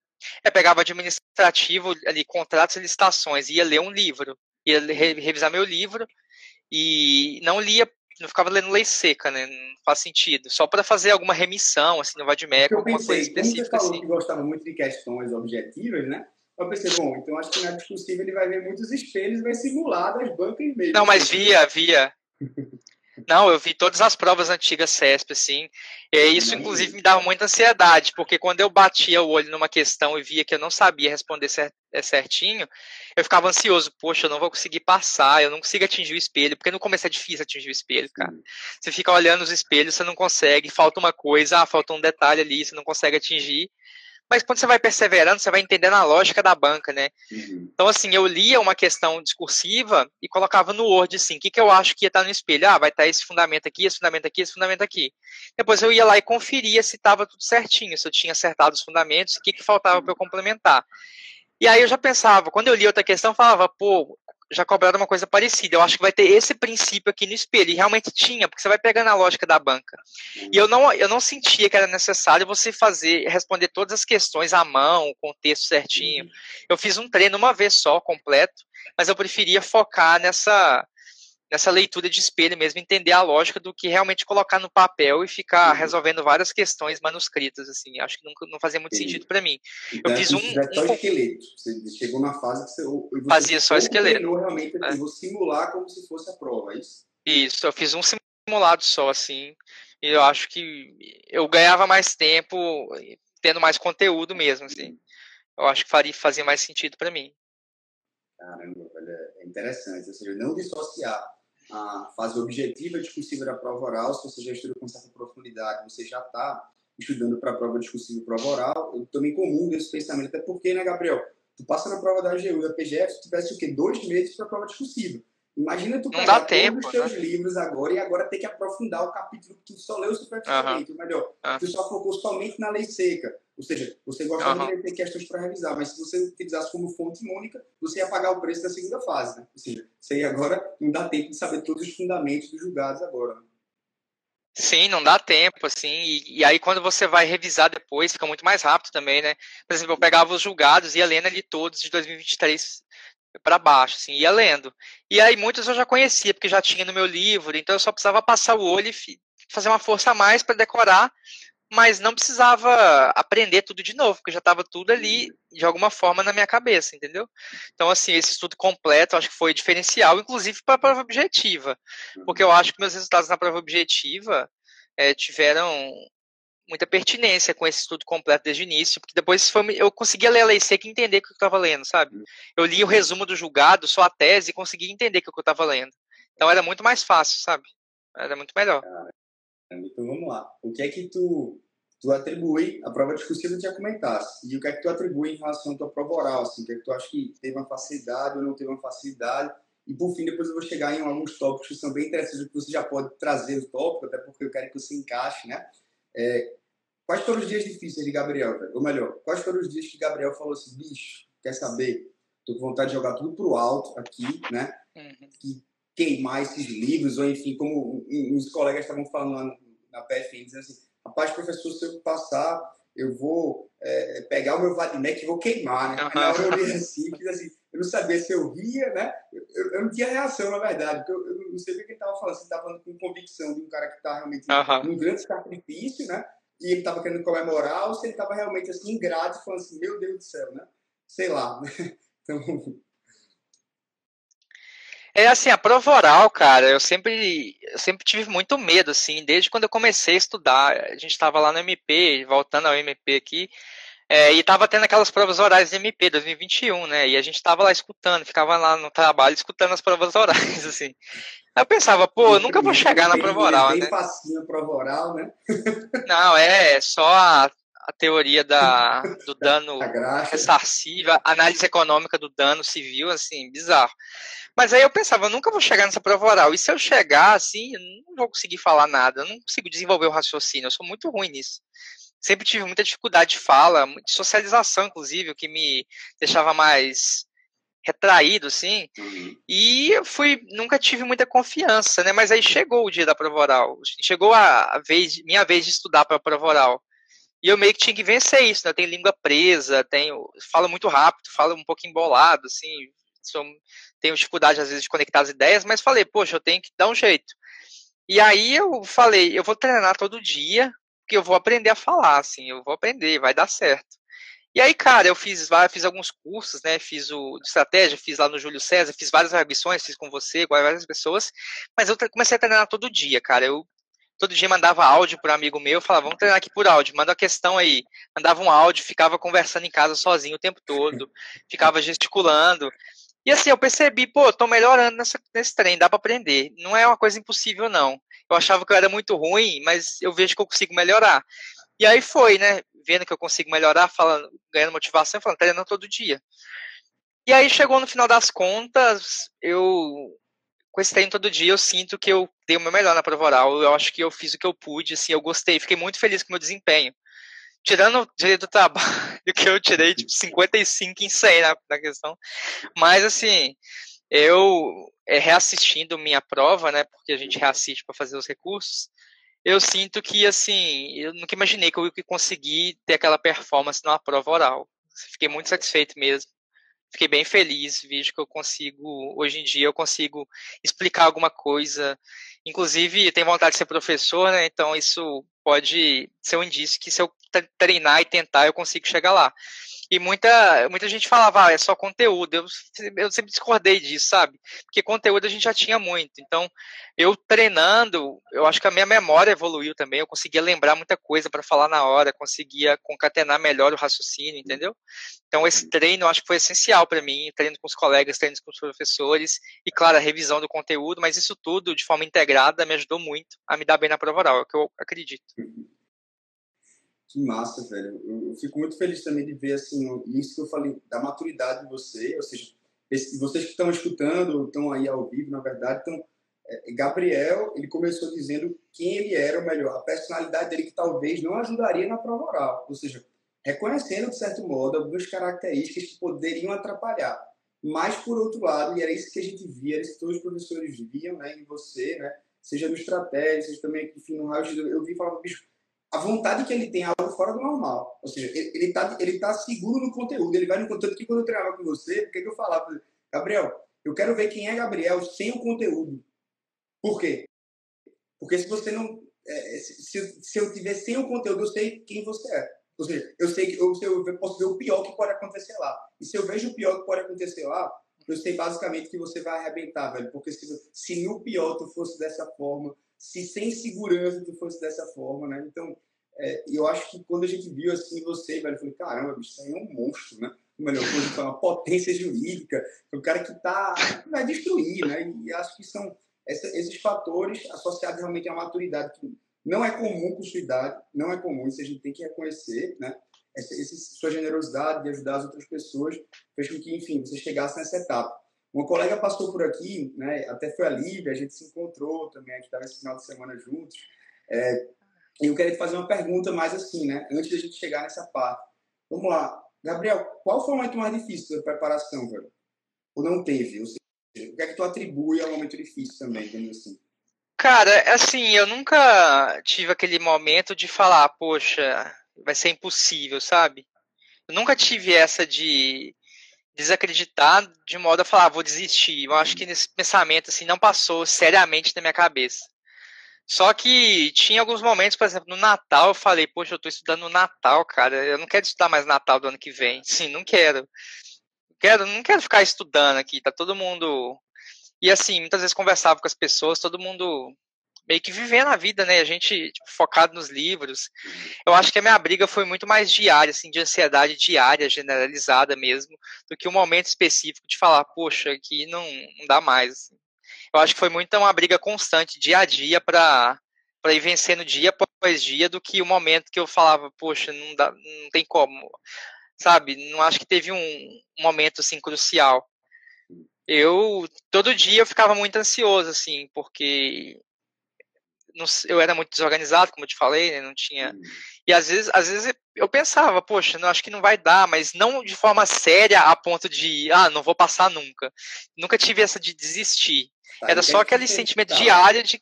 eu pegava administrativo, ali, contratos e licitações, ia ler um livro, ia revisar meu livro, e não lia, não ficava lendo lei seca, né? Não faz sentido. Só para fazer alguma remissão, assim, no Vadimec, alguma pensei, coisa específica. Você falou assim. que gostava muito de questões objetivas, né? Eu pensei, bom, então acho que na discussível ele vai ver muitos espelhos e vai simular das bancas mesmo. Não, mas via, via. Não, eu vi todas as provas antigas CESP, assim. E isso, inclusive, me dava muita ansiedade, porque quando eu batia o olho numa questão e via que eu não sabia responder é, certinho, eu ficava ansioso. Poxa, eu não vou conseguir passar, eu não consigo atingir o espelho, porque no começo é difícil atingir o espelho, cara. Você fica olhando os espelhos, você não consegue, falta uma coisa, ah, falta um detalhe ali, você não consegue atingir mas quando você vai perseverando, você vai entendendo a lógica da banca, né? Uhum. Então, assim, eu lia uma questão discursiva e colocava no Word, assim, o que, que eu acho que ia estar no espelho? Ah, vai estar esse fundamento aqui, esse fundamento aqui, esse fundamento aqui. Depois eu ia lá e conferia se estava tudo certinho, se eu tinha acertado os fundamentos, o que, que faltava para eu complementar. E aí eu já pensava, quando eu li outra questão, eu falava, pô, já cobraram uma coisa parecida. Eu acho que vai ter esse princípio aqui no espelho. E realmente tinha, porque você vai pegando a lógica da banca. E eu não, eu não sentia que era necessário você fazer, responder todas as questões à mão, com o texto certinho. Eu fiz um treino uma vez só, completo, mas eu preferia focar nessa nessa leitura de espelho mesmo, entender a lógica do que realmente colocar no papel e ficar uhum. resolvendo várias questões manuscritas, assim. Acho que nunca, não fazia muito Sim. sentido para mim. Então, eu fiz um, é só um... esqueleto. Você chegou na fase que você, você fazia só esqueleto. realmente é. vou simular como se fosse a prova, é isso? Isso, eu fiz um simulado só, assim. E eu acho que eu ganhava mais tempo tendo mais conteúdo mesmo, assim. Eu acho que faria, fazia mais sentido para mim. Caramba, é interessante. Ou seja, não dissociar a fase objetiva discursiva da prova oral, se você já estuda com certa profundidade, você já está estudando para a prova discursiva e prova oral, eu também comum esse pensamento, até porque, né, Gabriel? Tu passa na prova da AGU e da PGF, tu tivesse o quê? Dois meses para a prova discursiva. Imagina tu pegar todos os teus né? livros agora e agora ter que aprofundar o capítulo que tu só leu superficialmente, uhum. melhor, uhum. tu só focou somente na lei seca. Ou seja, você gostaria uhum. de ter questões para revisar, mas se você utilizasse como fonte única, você ia pagar o preço da segunda fase, né? Ou seja, você ia agora não dá tempo de saber todos os fundamentos dos julgados agora. Né? Sim, não dá tempo, assim, e, e, aí quando você vai revisar depois, fica muito mais rápido também, né? Por exemplo, eu pegava os julgados e ia lendo ali todos de 2023 para baixo, assim, ia lendo. E aí muitos eu já conhecia, porque já tinha no meu livro, então eu só precisava passar o olho e fazer uma força a mais para decorar, mas não precisava aprender tudo de novo, porque já estava tudo ali de alguma forma na minha cabeça, entendeu? Então, assim, esse estudo completo acho que foi diferencial, inclusive para a prova objetiva, porque eu acho que meus resultados na prova objetiva é, tiveram muita pertinência com esse estudo completo desde o início, porque depois foi, eu conseguia ler a lei seca e entender o que eu estava lendo, sabe? Eu li o resumo do julgado, só a tese, e conseguia entender o que eu estava lendo. Então era muito mais fácil, sabe? Era muito melhor. Então vamos lá. O que é que tu, tu atribui, a prova discursiva já comentasse, e o que é que tu atribui em relação à tua prova oral? Assim, o que é que tu acha que teve uma facilidade ou não teve uma facilidade? E por fim, depois eu vou chegar em alguns tópicos que são bem interessantes, que você já pode trazer o tópico, até porque eu quero que você encaixe, né? É, quais foram os dias difíceis de Gabriel, Ou melhor, quais foram os dias que Gabriel falou assim, bicho, quer saber? Tô com vontade de jogar tudo pro alto aqui, né? Uhum. Que queimar esses livros, ou enfim, como os colegas estavam falando lá na PFN, dizendo assim, rapaz, professor, se eu passar, eu vou é, pegar o meu Vadimec e vou queimar, né? Uhum. Na hora eu li assim, assim, eu não sabia se eu ria, né? Eu, eu não tinha reação, na verdade, porque eu, eu não sei o que ele estava falando, se estava falando com convicção de um cara que está realmente uhum. num grande sacrifício, né? E ele estava querendo comemorar, ou se ele estava realmente assim, ingrato, falando assim, meu Deus do céu, né? Sei lá, né? Então, é assim, a prova oral, cara, eu sempre, eu sempre tive muito medo, assim, desde quando eu comecei a estudar. A gente estava lá no MP, voltando ao MP aqui, é, e tava tendo aquelas provas orais de MP 2021, né? E a gente tava lá escutando, ficava lá no trabalho escutando as provas orais, assim. Aí eu pensava, pô, eu nunca vou chegar na prova oral, bem né? facinho a prova oral, né? Não, é, é só a, a teoria da, do dano ressarcível, análise econômica do dano civil, assim, bizarro. Mas aí eu pensava, eu nunca vou chegar nessa prova oral. E se eu chegar, assim, eu não vou conseguir falar nada, eu não consigo desenvolver o raciocínio, eu sou muito ruim nisso. Sempre tive muita dificuldade de fala, de socialização, inclusive, o que me deixava mais retraído, assim, uhum. e eu fui, nunca tive muita confiança, né, mas aí chegou o dia da prova oral, chegou a, vez, minha vez de estudar para a prova oral, e eu meio que tinha que vencer isso, né? Tem língua presa, tenho, falo muito rápido, falo um pouco embolado, assim, sou, tenho dificuldade às vezes de conectar as ideias, mas falei, poxa, eu tenho que dar um jeito. E aí eu falei, eu vou treinar todo dia, porque eu vou aprender a falar, assim, eu vou aprender, vai dar certo. E aí, cara, eu fiz, fiz alguns cursos, né? Fiz o de estratégia, fiz lá no Júlio César, fiz várias revisões, fiz com você, com várias pessoas, mas eu comecei a treinar todo dia, cara. Eu todo dia mandava áudio para um amigo meu, falava, vamos treinar aqui por áudio, manda uma questão aí. Mandava um áudio, ficava conversando em casa sozinho o tempo todo, ficava gesticulando. E assim, eu percebi, pô, tô melhorando nessa, nesse treino, dá para aprender. Não é uma coisa impossível, não. Eu achava que eu era muito ruim, mas eu vejo que eu consigo melhorar. E aí foi, né? Vendo que eu consigo melhorar, falando, ganhando motivação, falando, treinando todo dia. E aí chegou no final das contas, eu com esse treino todo dia, eu sinto que eu dei o meu melhor na prova oral. Eu acho que eu fiz o que eu pude, assim, eu gostei, fiquei muito feliz com o meu desempenho. Tirando direito do trabalho, que eu tirei, tipo, 55 em 100 na, na questão. Mas, assim, eu, é, reassistindo minha prova, né, porque a gente reassiste para fazer os recursos, eu sinto que, assim, eu nunca imaginei que eu ia conseguir ter aquela performance numa prova oral. Fiquei muito satisfeito mesmo fiquei bem feliz, vejo que eu consigo, hoje em dia eu consigo explicar alguma coisa. Inclusive, tenho vontade de ser professor, né? Então isso pode ser um indício que se eu treinar e tentar, eu consigo chegar lá. E muita, muita gente falava, ah, é só conteúdo. Eu, eu sempre discordei disso, sabe? Porque conteúdo a gente já tinha muito. Então, eu treinando, eu acho que a minha memória evoluiu também. Eu conseguia lembrar muita coisa para falar na hora, conseguia concatenar melhor o raciocínio, entendeu? Então, esse treino eu acho que foi essencial para mim. Treino com os colegas, treino com os professores. E, claro, a revisão do conteúdo. Mas isso tudo, de forma integrada, me ajudou muito a me dar bem na prova oral. É o que eu acredito. Que massa, velho. Eu, eu, fico muito feliz também de ver, assim, isso que eu falei, da maturidade de você, ou seja, esse, vocês que estão escutando, estão aí ao vivo, na verdade, então, é, Gabriel, ele começou dizendo quem ele era, ou melhor, a personalidade dele que talvez não ajudaria na prova oral, ou seja, reconhecendo, de certo modo, algumas características que poderiam atrapalhar. Mas, por outro lado, e era isso que a gente via, era isso que todos os professores viam né, em você, né, seja no estratégia, seja também enfim, no raio eu vi e falava, bicho, a vontade que ele tem é algo fora do normal. Ou seja, ele está ele tá seguro no conteúdo, ele vai no conteúdo que quando eu treinava com você, o que, eu falava? Gabriel, eu quero ver quem é Gabriel sem o conteúdo. Por quê? Porque se você não. É, se, se eu tiver sem o conteúdo, eu sei quem você é. Ou seja, eu sei que eu, eu posso ver o pior que pode acontecer lá. E se eu vejo o pior que pode acontecer lá, eu sei basicamente que você vai arrebentar, velho. Porque se, se no pior tu fosse dessa forma, se sem segurança tu fosse dessa forma, né? Então, é, eu acho que quando a gente viu assim você, velho, eu falei, caramba, bicho, isso aí é um monstro, né? Melhor coisa, uma potência jurídica, um cara que tá, vai destruir, né? E acho que são esses fatores associados realmente à maturidade que não é comum com sua idade, não é comum, isso a gente tem que reconhecer, né? Essa, essa sua generosidade de ajudar as outras pessoas fez com que, enfim, você chegasse nessa etapa. Uma colega passou por aqui, né? Até foi a Lívia, a gente se encontrou também, a gente estava esse final de semana juntos. É, e eu queria te fazer uma pergunta mais assim, né? Antes da gente chegar nessa parte. Vamos lá. Gabriel, qual foi o momento mais difícil da preparação, velho? Ou não teve? Ou seja, o que é que tu atribui ao momento difícil também, digamos assim? Cara, assim, eu nunca tive aquele momento de falar, poxa, vai ser impossível, sabe? Eu nunca tive essa de desacreditar de modo a falar, ah, vou desistir. Eu acho que nesse pensamento assim não passou seriamente na minha cabeça. Só que tinha alguns momentos, por exemplo, no Natal, eu falei, poxa, eu estou estudando no Natal, cara, eu não quero estudar mais Natal do ano que vem. Sim, não quero. Quero, não quero ficar estudando aqui, tá todo mundo. E assim, muitas vezes conversava com as pessoas, todo mundo meio que vivendo a vida, né? A gente tipo, focado nos livros. Eu acho que a minha briga foi muito mais diária, assim, de ansiedade diária, generalizada mesmo, do que um momento específico de falar, poxa, aqui não, não dá mais. Assim. Eu acho que foi muito uma briga constante, dia a dia, para para ir vencendo dia após dia, do que o momento que eu falava, poxa, não, dá, não tem como. Sabe? Não acho que teve um momento assim crucial. Eu todo dia eu ficava muito ansioso assim, porque eu era muito desorganizado, como eu te falei, né? não tinha. Uhum. E às vezes, às vezes eu pensava, poxa, não, acho que não vai dar, mas não de forma séria a ponto de, ah, não vou passar nunca. Nunca tive essa de desistir. Tá, era só é aquele sentimento diário de.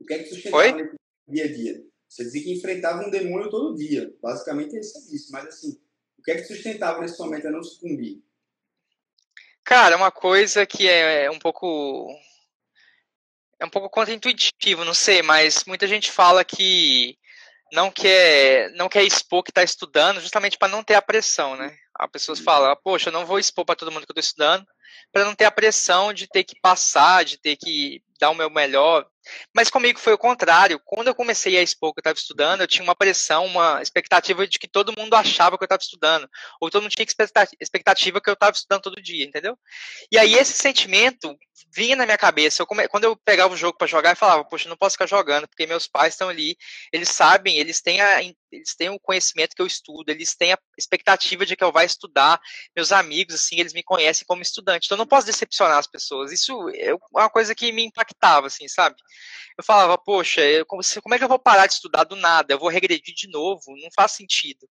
O que é que tu dia a dia? Você dizia que enfrentava um demônio todo dia. Basicamente é isso. Mas assim, o que é que sustentava nesse momento a não sucumbir? Cara, uma coisa que é um pouco é um pouco contra-intuitivo, não sei, mas muita gente fala que não quer não quer expor que está estudando justamente para não ter a pressão, né? As pessoas falam, poxa, eu não vou expor para todo mundo que eu estou estudando, para não ter a pressão de ter que passar, de ter que dar o meu melhor. Mas comigo foi o contrário. Quando eu comecei a expor que eu estava estudando, eu tinha uma pressão, uma expectativa de que todo mundo achava que eu estava estudando. Ou todo mundo tinha expectativa que eu estava estudando todo dia, entendeu? E aí esse sentimento vinha na minha cabeça. Eu come... Quando eu pegava o jogo para jogar, eu falava, poxa, não posso ficar jogando, porque meus pais estão ali, eles sabem, eles têm, a... eles têm o conhecimento que eu estudo, eles têm a expectativa de que eu vá estudar. Meus amigos, assim, eles me conhecem como estudante. Então eu não posso decepcionar as pessoas. Isso é uma coisa que me impactava, assim, sabe? Eu falava, poxa, eu, como, como é que eu vou parar de estudar do nada? Eu vou regredir de novo? Não faz sentido.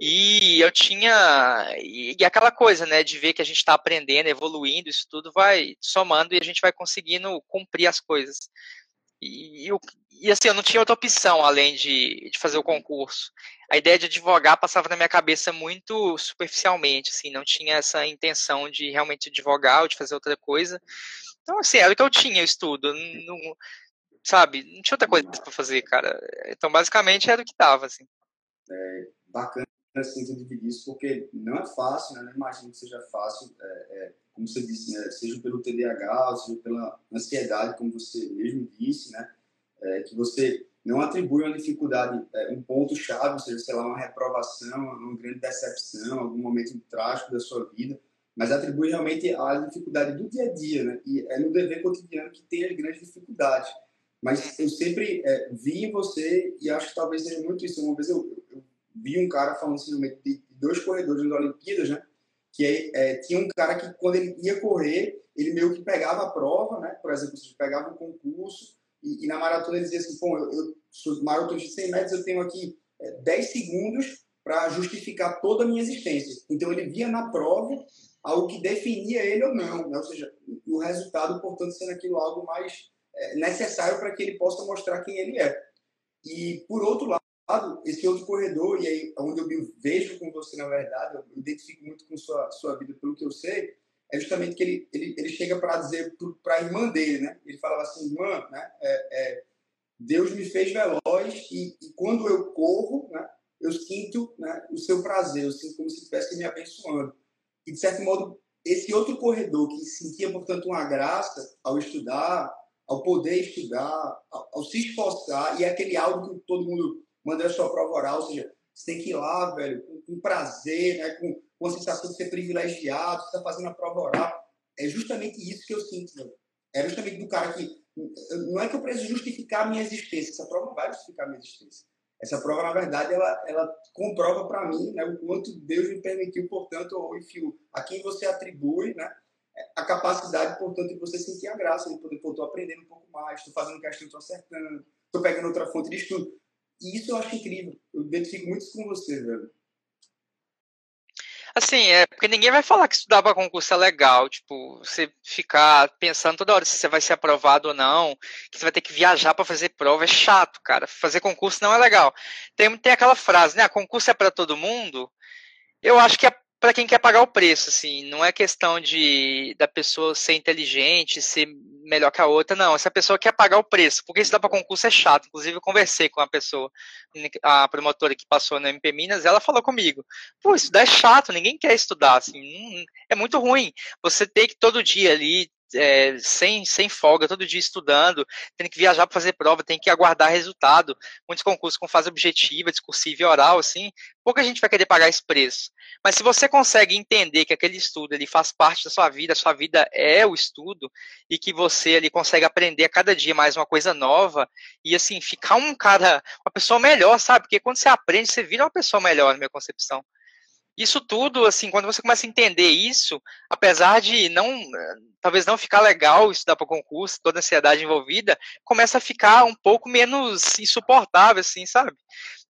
E eu tinha. E, e, aquela coisa, né, de ver que a gente está aprendendo, evoluindo, isso tudo vai somando e a gente vai conseguindo cumprir as coisas. E, e, assim, eu não tinha outra opção além de, de fazer o concurso. A ideia de advogar passava na minha cabeça muito superficialmente, assim, não tinha essa intenção de realmente advogar ou de fazer outra coisa. Então, assim, era o que eu tinha, eu estudo. Não, sabe, não tinha outra coisa para fazer, cara. Então, basicamente, era o que tava, assim. É bacana, assim, tu dividir isso, porque não é fácil, né? Não imagino que seja fácil, é, é, como você disse, né? Seja pelo TDAH, seja pela ansiedade, como você mesmo disse, né? É, que você não atribui uma dificuldade, é, um ponto-chave, seja, sei lá, uma reprovação, uma grande decepção, algum momento trágico da sua vida, mas atribui realmente a dificuldade do dia a dia, né? E é no dever cotidiano que tem as grandes dificuldades. Mas eu sempre é, vi em você, e acho que talvez seja muito isso. Uma vez eu, eu vi um cara falando assim, de dois corredores nas Olimpíadas, né? Que é, tinha um cara que, quando ele ia correr, ele meio que pegava a prova, né? Por exemplo, você pegava um concurso, e, e, na maratona ele dizia assim: pô, eu, eu sou maratona de 100 metros, eu tenho aqui é, 10 segundos para justificar toda a minha existência. Então ele via na prova algo que definia ele ou não, né? ou seja, o resultado, portanto, sendo aquilo algo mais é, necessário para que ele possa mostrar quem ele é. E, por outro lado, esse outro corredor, e aí onde eu me vejo com você, na verdade, eu me identifico muito com sua, sua vida, pelo que eu sei, é justamente que ele, ele, ele chega para dizer para a irmã dele, né? Ele falava assim, irmã, né? É, é, Deus me fez veloz e, e, quando eu corro, né? Eu sinto né, o seu prazer, eu sinto como se estivesse me abençoando. E, de certo modo, esse outro corredor que sentia, portanto, uma graça ao estudar, ao poder estudar, ao, ao se esforçar, e é aquele algo que todo mundo manda a sua prova oral, ou seja, você tem que ir lá, velho, com, com prazer, né, com, com a sensação de ser privilegiado, você está fazendo a prova oral. É justamente isso que eu sinto, velho. É justamente do cara que. Não é que eu preciso justificar a minha existência, essa prova não vai justificar a minha existência. Essa prova, na verdade, ela, ela comprova para mim né, o quanto Deus me permitiu, portanto, ou enfim, a quem você atribui né, a capacidade, portanto, de você sentir a graça, de poder, pô, estou aprendendo um pouco mais, estou fazendo questão, estou acertando, estou pegando outra fonte de estudo. E isso eu acho incrível. Eu identifico muito com você, velho. Assim, é porque ninguém vai falar que estudar para concurso é legal. Tipo, você ficar pensando toda hora se você vai ser aprovado ou não, que você vai ter que viajar para fazer prova, é chato, cara. Fazer concurso não é legal. Tem, tem aquela frase, né? Concurso é para todo mundo. Eu acho que é para quem quer pagar o preço, assim, não é questão de da pessoa ser inteligente, ser melhor que a outra, não. Essa pessoa quer pagar o preço, porque isso dá para concurso é chato. Inclusive, eu conversei com a pessoa, a promotora que passou no MP Minas, ela falou comigo: pô, isso é chato, ninguém quer estudar, assim, é muito ruim. Você tem que todo dia ali é, sem, sem folga, todo dia estudando, tendo que viajar para fazer prova, tem que aguardar resultado. Muitos concursos com fase objetiva, discursiva e oral, assim, pouca gente vai querer pagar esse preço. Mas se você consegue entender que aquele estudo ele faz parte da sua vida, a sua vida é o estudo, e que você ele consegue aprender a cada dia mais uma coisa nova, e assim, ficar um cara, uma pessoa melhor, sabe? Porque quando você aprende, você vira uma pessoa melhor, na minha concepção. Isso tudo, assim, quando você começa a entender isso, apesar de não, talvez não ficar legal estudar para concurso, toda a ansiedade envolvida, começa a ficar um pouco menos insuportável, assim, sabe?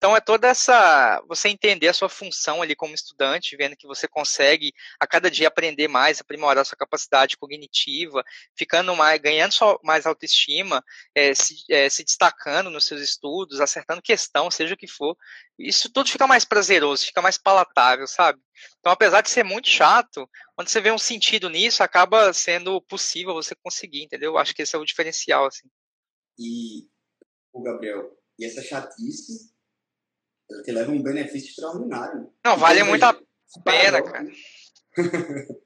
Então é toda essa você entender a sua função ali como estudante, vendo que você consegue a cada dia aprender mais, aprimorar a sua capacidade cognitiva, ficando mais, ganhando mais autoestima, é, se, é, se destacando nos seus estudos, acertando questão, seja o que for. Isso tudo fica mais prazeroso, fica mais palatável, sabe? Então, apesar de ser muito chato, quando você vê um sentido nisso, acaba sendo possível você conseguir, entendeu? Acho que esse é o diferencial, assim. E, o Gabriel, e essa chatice te leva um benefício extraordinário. Não, vale muito a pena, cara.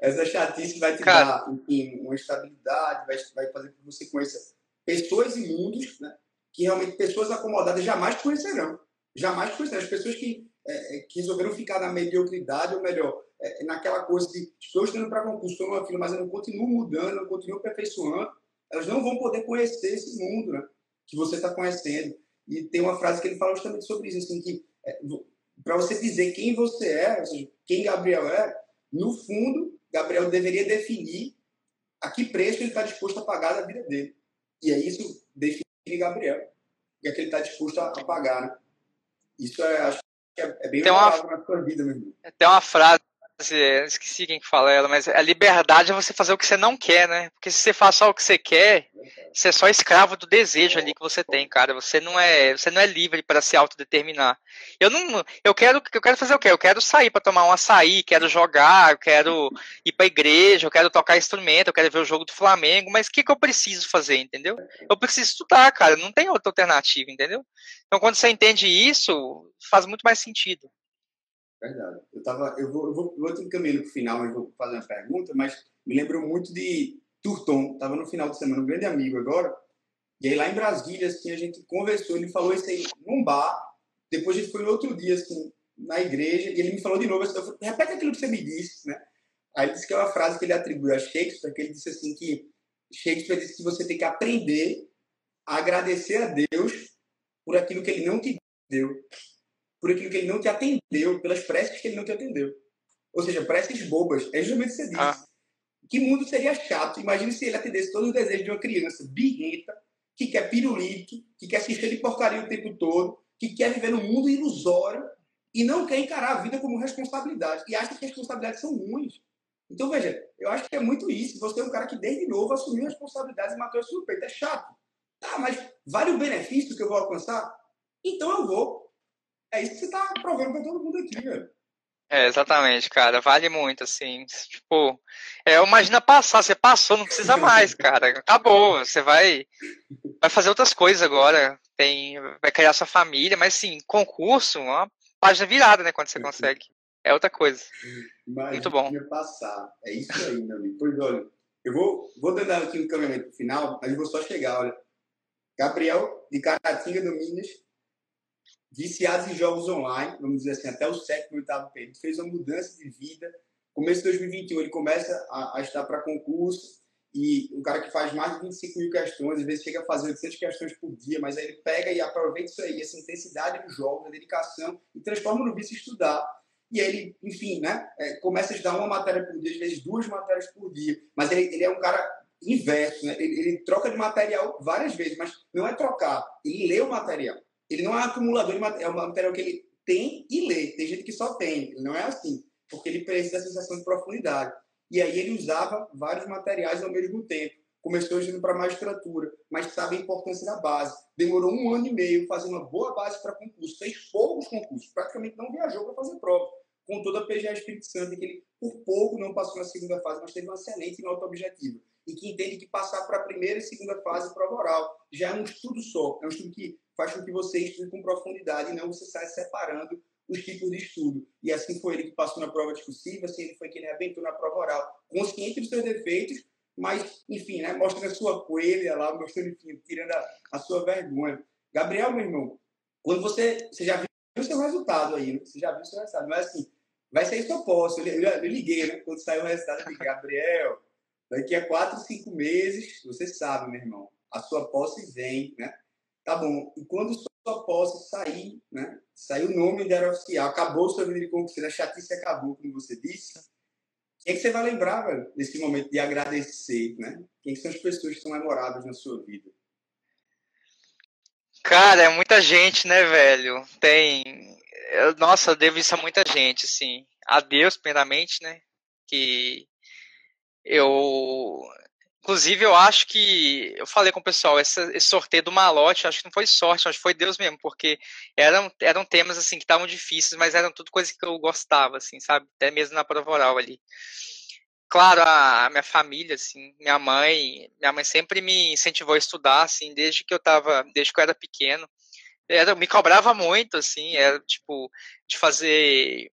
Essa chatice vai te cara. dar enfim, uma estabilidade, vai, vai fazer com que você conheça pessoas e mundos né, que realmente pessoas acomodadas jamais conhecerão. Jamais conhecerão. As pessoas que, é, é, que resolveram ficar na mediocridade, ou melhor, é, naquela coisa de estou estudando para concurso, estou numa fila, mas eu não continuo mudando, não continuo aperfeiçoando, elas não vão poder conhecer esse mundo né, que você está conhecendo. E tem uma frase que ele fala justamente sobre isso, assim, que é, para você dizer quem você é, ou seja, quem Gabriel é, no fundo, Gabriel deveria definir a que preço ele está disposto a pagar da vida dele. E é isso define Gabriel. E é que ele está disposto a, pagar. Né? Isso é, acho que é, é bem tem uma, na sua vida mesmo. Tem uma frase esqueci quem que fala ela, mas a liberdade é você fazer o que você não quer, né? Porque se você faz só o que você quer, você é só escravo do desejo ali que você tem, cara. Você não é, você não é livre para se autodeterminar. Eu não, eu quero, eu quero fazer o quê? Eu quero sair para tomar um açaí, quero jogar, eu quero ir para igreja, eu quero tocar instrumento, eu quero ver o jogo do Flamengo, mas o que que eu preciso fazer, entendeu? Eu preciso estudar, cara, não tem outra alternativa, entendeu? Então quando você entende isso, faz muito mais sentido. Verdade. Eu, tava, eu, vou, eu vou, vou te encaminhando para o final, mas vou fazer uma pergunta, mas me lembrou muito de Turton. Estava no final de semana, um grande amigo agora. E aí lá em Brasília, assim, a gente conversou, ele falou isso aí num bar. Depois a gente foi no outro dia, assim, na igreja, e ele me falou de novo, assim, eu falei, repete aquilo que você me disse, né? Aí ele disse que é uma frase que ele atribui a Shakespeare, que ele disse assim que Shakespeare disse que você tem que aprender a agradecer a Deus por aquilo que ele não te deu por aquilo que ele não te atendeu, pelas preces que ele não te atendeu. Ou seja, preces bobas. É justamente o que você disse. Ah. Que mundo seria chato? Imagine se ele atendesse todos os desejos de uma criança birrenta, que quer pirulito, que quer se encher de porcaria o tempo todo, que quer viver num mundo ilusório e não quer encarar a vida como responsabilidade. E acha que as responsabilidades são ruins. Então, veja, eu acho que é muito isso. Você é um cara que desde novo assumiu responsabilidades e matou isso no peito. É chato. Tá, mas vale o benefício que eu vou alcançar? Então eu vou. É isso que você está provando para todo mundo aqui, velho. É, exatamente, cara. Vale muito, assim. Tipo, é, imagina passar, você passou, não precisa mais, cara. Acabou. Você vai, vai fazer outras coisas agora. Tem, vai criar sua família, mas sim, concurso, uma página virada, né? Quando você consegue. É outra coisa. Imagina muito bom. passar. É isso aí, meu amigo. Pois olha, eu vou, vou dando aqui um caminhamento final, mas eu vou só chegar, olha. Gabriel, de Caratinga, do Minas, viciados em jogos online, vamos dizer assim, até o sétimo, oitavo período, fez uma mudança de vida. Começo de 2021, ele começa a, a estar para concurso, e um cara que faz mais de 25 mil questões, às vezes chega a fazer 800 questões por dia, mas aí ele pega e aproveita isso aí, essa intensidade dos jogos, a dedicação, e transforma no vício estudar. E aí ele, enfim, né, é, começa a estudar uma matéria por dia, às vezes duas matérias por dia, mas ele, ele é um cara inverso, né? ele, ele troca de material várias vezes, mas não é trocar, ele lê o material. Ele não é acumulador de material, é um material que ele tem e lê. Tem gente que só tem, não é assim, porque ele precisa da sensação de profundidade. E aí ele usava vários materiais ao mesmo tempo. Começou indo para magistratura, mas sabe a importância da base. Demorou um ano e meio fazer uma boa base para concurso. Fez poucos concursos, praticamente não viajou para fazer prova. Com toda a PGA Espírito Santo, que ele por pouco não passou na segunda fase, mas teve uma excelente nota objetiva. E que entende que passar para a primeira e segunda fase prova oral já é um estudo só. É um estudo que faz com que você estude com profundidade e não você saia separando os tipos de estudo. E assim foi ele que passou na prova discursiva, assim ele foi quem arrebentou na prova oral, consciente dos seus defeitos, mas, enfim, né, mostrando a sua coelha lá, mostrando, enfim, tirando a, a, sua vergonha. Gabriel, meu irmão, quando você, você já viu o seu resultado aí, né? você já viu o seu resultado, mas assim, vai sair sua posse. Eu, eu, eu liguei, né, quando saiu o resultado, eu liguei, Gabriel, daqui a quatro, cinco meses, você sabe, meu irmão, a sua posse vem, né? Tá bom. E quando sua posse sair, né? Saiu o nome da oficial, acabou sua vida de concurso, a chatice acabou, como você disse. Quem é que você vai lembrar, velho, nesse momento de agradecer, né? Quem são as pessoas que são memoráveis na sua vida? Cara, é muita gente, né, velho? Tem. Nossa, eu devo isso a muita gente, assim. A Deus, primeiramente, né? Que eu Inclusive, eu acho que eu falei com o pessoal, esse, esse sorteio do malote, acho que não foi sorte, acho que foi Deus mesmo, porque eram, eram temas assim que estavam difíceis, mas eram tudo coisas que eu gostava, assim, sabe? Até mesmo na prova oral ali. Claro, a, a, minha família, assim, minha mãe, minha mãe sempre me incentivou a estudar, assim, desde que eu tava, desde que eu era pequeno. Era, me cobrava muito, assim, era tipo de fazer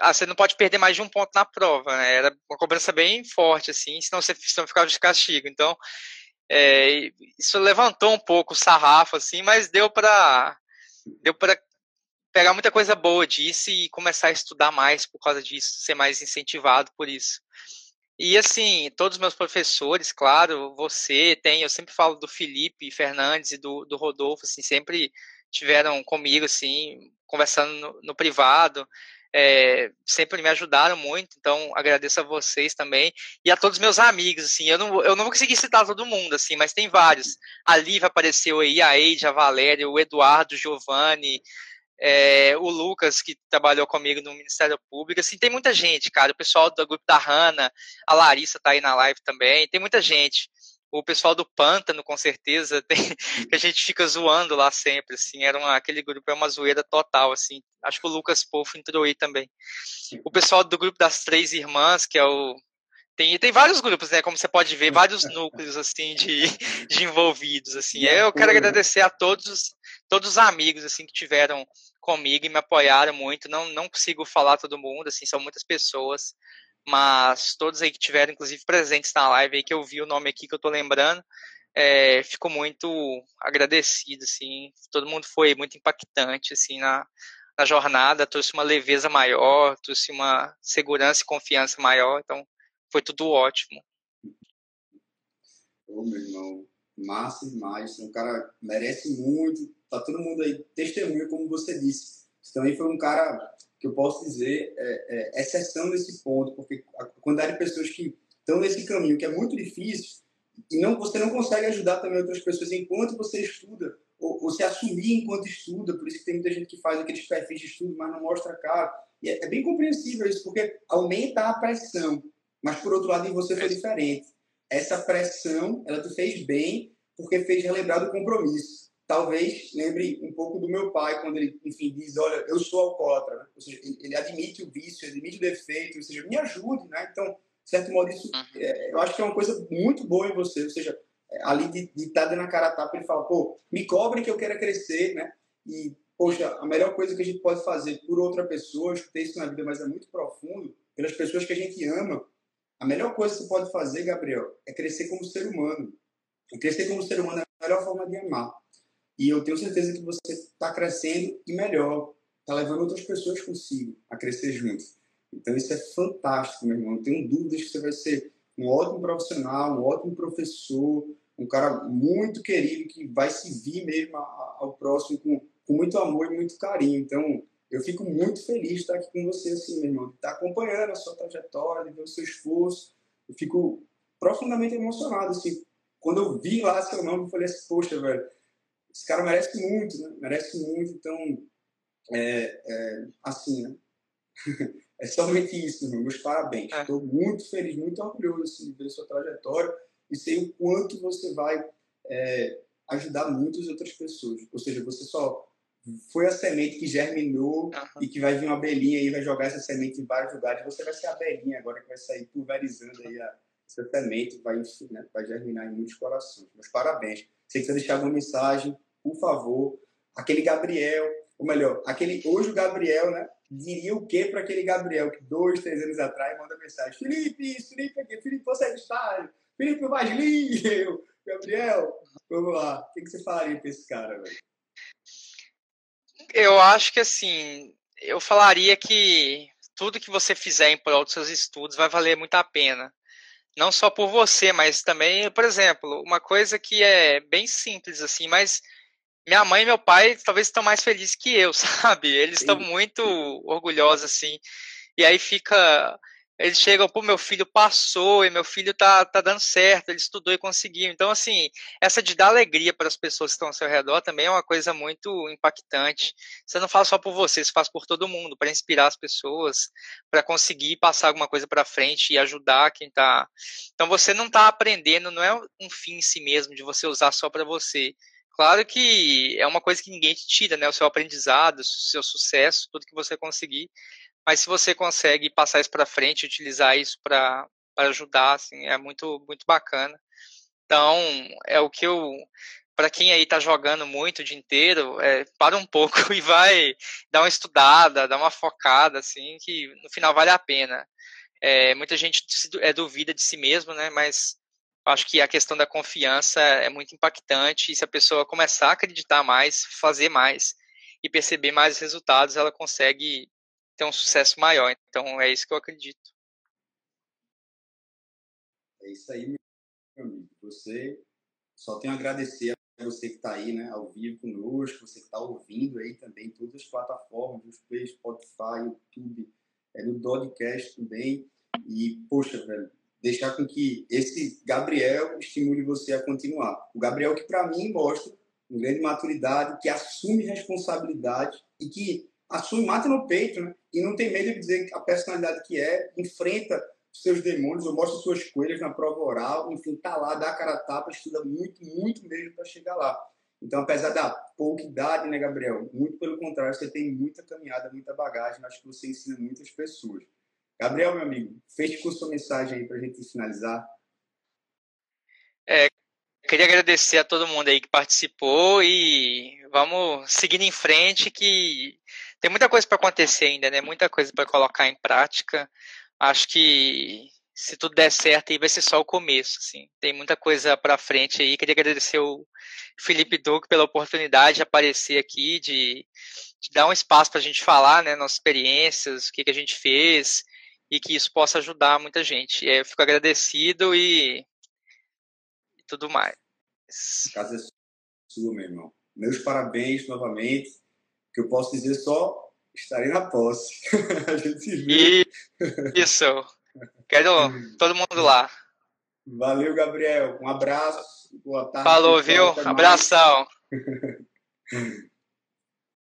ah, você não pode perder mais de um ponto na prova, né? Era uma cobrança bem forte, assim, senão você senão ficava de castigo. Então, é, isso levantou um pouco o sarrafo, assim, mas deu para deu para pegar muita coisa boa disso e começar a estudar mais por causa disso, ser mais incentivado por isso. E assim, todos os meus professores, claro, você tem, eu sempre falo do Felipe Fernandes e do, do Rodolfo, assim, sempre tiveram comigo, assim, conversando no, no privado, é, sempre me ajudaram muito, então agradeço a vocês também e a todos meus amigos, assim, eu não, eu não vou conseguir citar todo mundo, assim, mas tem vários. A Liva apareceu aí, a Eide, a Valéria, o Eduardo, o Giovanni, é, o Lucas, que trabalhou comigo no Ministério Público, assim, tem muita gente, cara, o pessoal do grupo da Hanna, a Larissa tá aí na live também, tem muita gente o pessoal do Pântano, com certeza, tem, que a gente fica zoando lá sempre, assim, era uma, aquele grupo é uma zoeira total, assim, acho que o Lucas Pofo entrou aí também. O pessoal do grupo das Três Irmãs, que é o, tem, tem vários grupos, né, como você pode ver, vários núcleos, assim, de, de envolvidos, assim, eu quero agradecer a todos, todos os amigos, assim, que tiveram comigo e me apoiaram muito, não, não consigo falar todo mundo, assim, são muitas pessoas, mas todos aí que tiveram, inclusive, presentes na live aí, que eu vi o nome aqui que eu tô lembrando, é, fico muito agradecido, assim, todo mundo foi muito impactante, assim, na, na jornada, trouxe uma leveza maior, trouxe uma segurança e confiança maior, então foi tudo ótimo. Ô, meu irmão, massa demais, um cara merece muito, tá todo mundo aí testemunha, como você disse, então aí foi um cara que eu posso dizer é, é exceção nesse ponto, porque a quantidade de pessoas que estão nesse caminho, que é muito difícil, e não, você não consegue ajudar também outras pessoas enquanto você estuda, ou, ou se assumir enquanto estuda, por isso que tem muita gente que faz aqueles perfis de estudo, mas não mostra a cara. E é, é bem compreensível isso, porque aumenta a pressão. Mas, por outro lado, em você foi diferente. Essa pressão, ela te fez bem, porque fez relembrar do compromisso. Talvez lembre um pouco do meu pai, quando ele, enfim, diz, olha, eu sou alcoólatra. Né? Ou seja, ele admite o vício, admite o defeito, ou seja, me ajude, né? Então, de certo modo, isso, uhum. é, eu acho que é uma coisa muito boa em você. Ou seja, é, ali de estar tá dando a cara a tapa, ele fala, pô, me cobrem que eu quero crescer, né? E, poxa, a melhor coisa que a gente pode fazer por outra pessoa, eu escutei isso na vida, mas é muito profundo, pelas pessoas que a gente ama, a melhor coisa que você pode fazer, Gabriel, é crescer como ser humano. E crescer como ser humano é a melhor forma de amar. E eu tenho certeza que você está crescendo e melhor, está levando outras pessoas consigo a crescer juntos. Então isso é fantástico, meu irmão. Não tenho dúvidas que você vai ser um ótimo profissional, um ótimo professor, um cara muito querido que vai servir mesmo ao próximo com, com muito amor e muito carinho. Então, eu fico muito feliz de estar aqui com você, assim, meu irmão, de estar acompanhando a sua trajetória, de ver o seu esforço. Eu fico profundamente emocionado, assim. Quando eu vi lá seu nome, eu falei assim, poxa, velho, esse cara merece muito, né? Merece muito, então, é, é assim, né? é somente isso, meu. meus parabéns. Estou é. muito feliz, muito orgulhoso assim, de ver sua trajetória e sei o quanto você vai é, ajudar muitas outras pessoas. Ou seja, você só foi a semente que germinou uhum. e que vai vir uma abelhinha e vai jogar essa semente em vários lugares. Você vai ser a abelhinha agora que vai sair pulverizando aí a, essa semente, vai, né, vai germinar em muitos corações. Meus parabéns. Se você deixar alguma mensagem, por favor. Aquele Gabriel, ou melhor, aquele hoje o Gabriel, né? Diria o que para aquele Gabriel que dois, três anos atrás manda mensagem: Felipe, Felipe aqui, Felipe, você é do estádio, Felipe Vaslinho, Gabriel, vamos lá. O que, que você falaria para esse cara, velho? Eu acho que assim, eu falaria que tudo que você fizer em prol dos seus estudos vai valer muito a pena. Não só por você, mas também, por exemplo, uma coisa que é bem simples assim, mas minha mãe e meu pai talvez estão mais felizes que eu, sabe? Eles estão muito orgulhosos assim. E aí fica eles chegam, pô, meu filho passou e meu filho tá, tá dando certo, ele estudou e conseguiu. Então, assim, essa de dar alegria para as pessoas que estão ao seu redor também é uma coisa muito impactante. Você não faz só por você, você faz por todo mundo, para inspirar as pessoas, para conseguir passar alguma coisa para frente e ajudar quem tá. Então, você não tá aprendendo, não é um fim em si mesmo de você usar só para você. Claro que é uma coisa que ninguém te tira, né? O seu aprendizado, o seu sucesso, tudo que você conseguir mas se você consegue passar isso para frente, utilizar isso para ajudar, assim, é muito, muito bacana. Então, é o que eu, para quem aí está jogando muito o dia inteiro, é, para um pouco e vai dar uma estudada, dar uma focada, assim, que no final vale a pena. É, muita gente é duvida de si mesmo, né? Mas acho que a questão da confiança é muito impactante e se a pessoa começar a acreditar mais, fazer mais e perceber mais resultados, ela consegue ter um sucesso maior. Então é isso que eu acredito. É isso aí, meu amigo. Você só tenho a agradecer a você que está aí, né, ao vivo conosco, você que está ouvindo aí também todas as plataformas, no Spotify, YouTube, é, no Dodcast também. E, poxa, velho, deixar com que esse Gabriel estimule você a continuar. O Gabriel que, para mim, mostra uma grande maturidade, que assume responsabilidade e que assume, mata no peito, né? E não tem medo de dizer a personalidade que é, enfrenta seus demônios, ou mostra suas coelhas na prova oral, enfim, tá lá, dá a cara a tapa, estuda muito, muito mesmo para chegar lá. Então, apesar da pouca idade, né, Gabriel? Muito pelo contrário, você tem muita caminhada, muita bagagem, acho que você ensina muitas pessoas. Gabriel, meu amigo, feche com sua mensagem aí para a gente finalizar. É, queria agradecer a todo mundo aí que participou e vamos seguindo em frente que tem muita coisa para acontecer ainda, né? Muita coisa para colocar em prática. Acho que se tudo der certo aí vai ser só o começo, assim. Tem muita coisa para frente aí. Queria agradecer o Felipe Duque pela oportunidade de aparecer aqui, de, de dar um espaço para a gente falar, né, nossas experiências, o que, que a gente fez e que isso possa ajudar muita gente. Eu fico agradecido e, e tudo mais. A casa é sua, meu irmão. Meus parabéns novamente que eu posso dizer só estarei na posse. a gente se vê. Isso. Quero todo mundo lá. Valeu, Gabriel. Um abraço. Boa tarde. Falou, viu? Abração.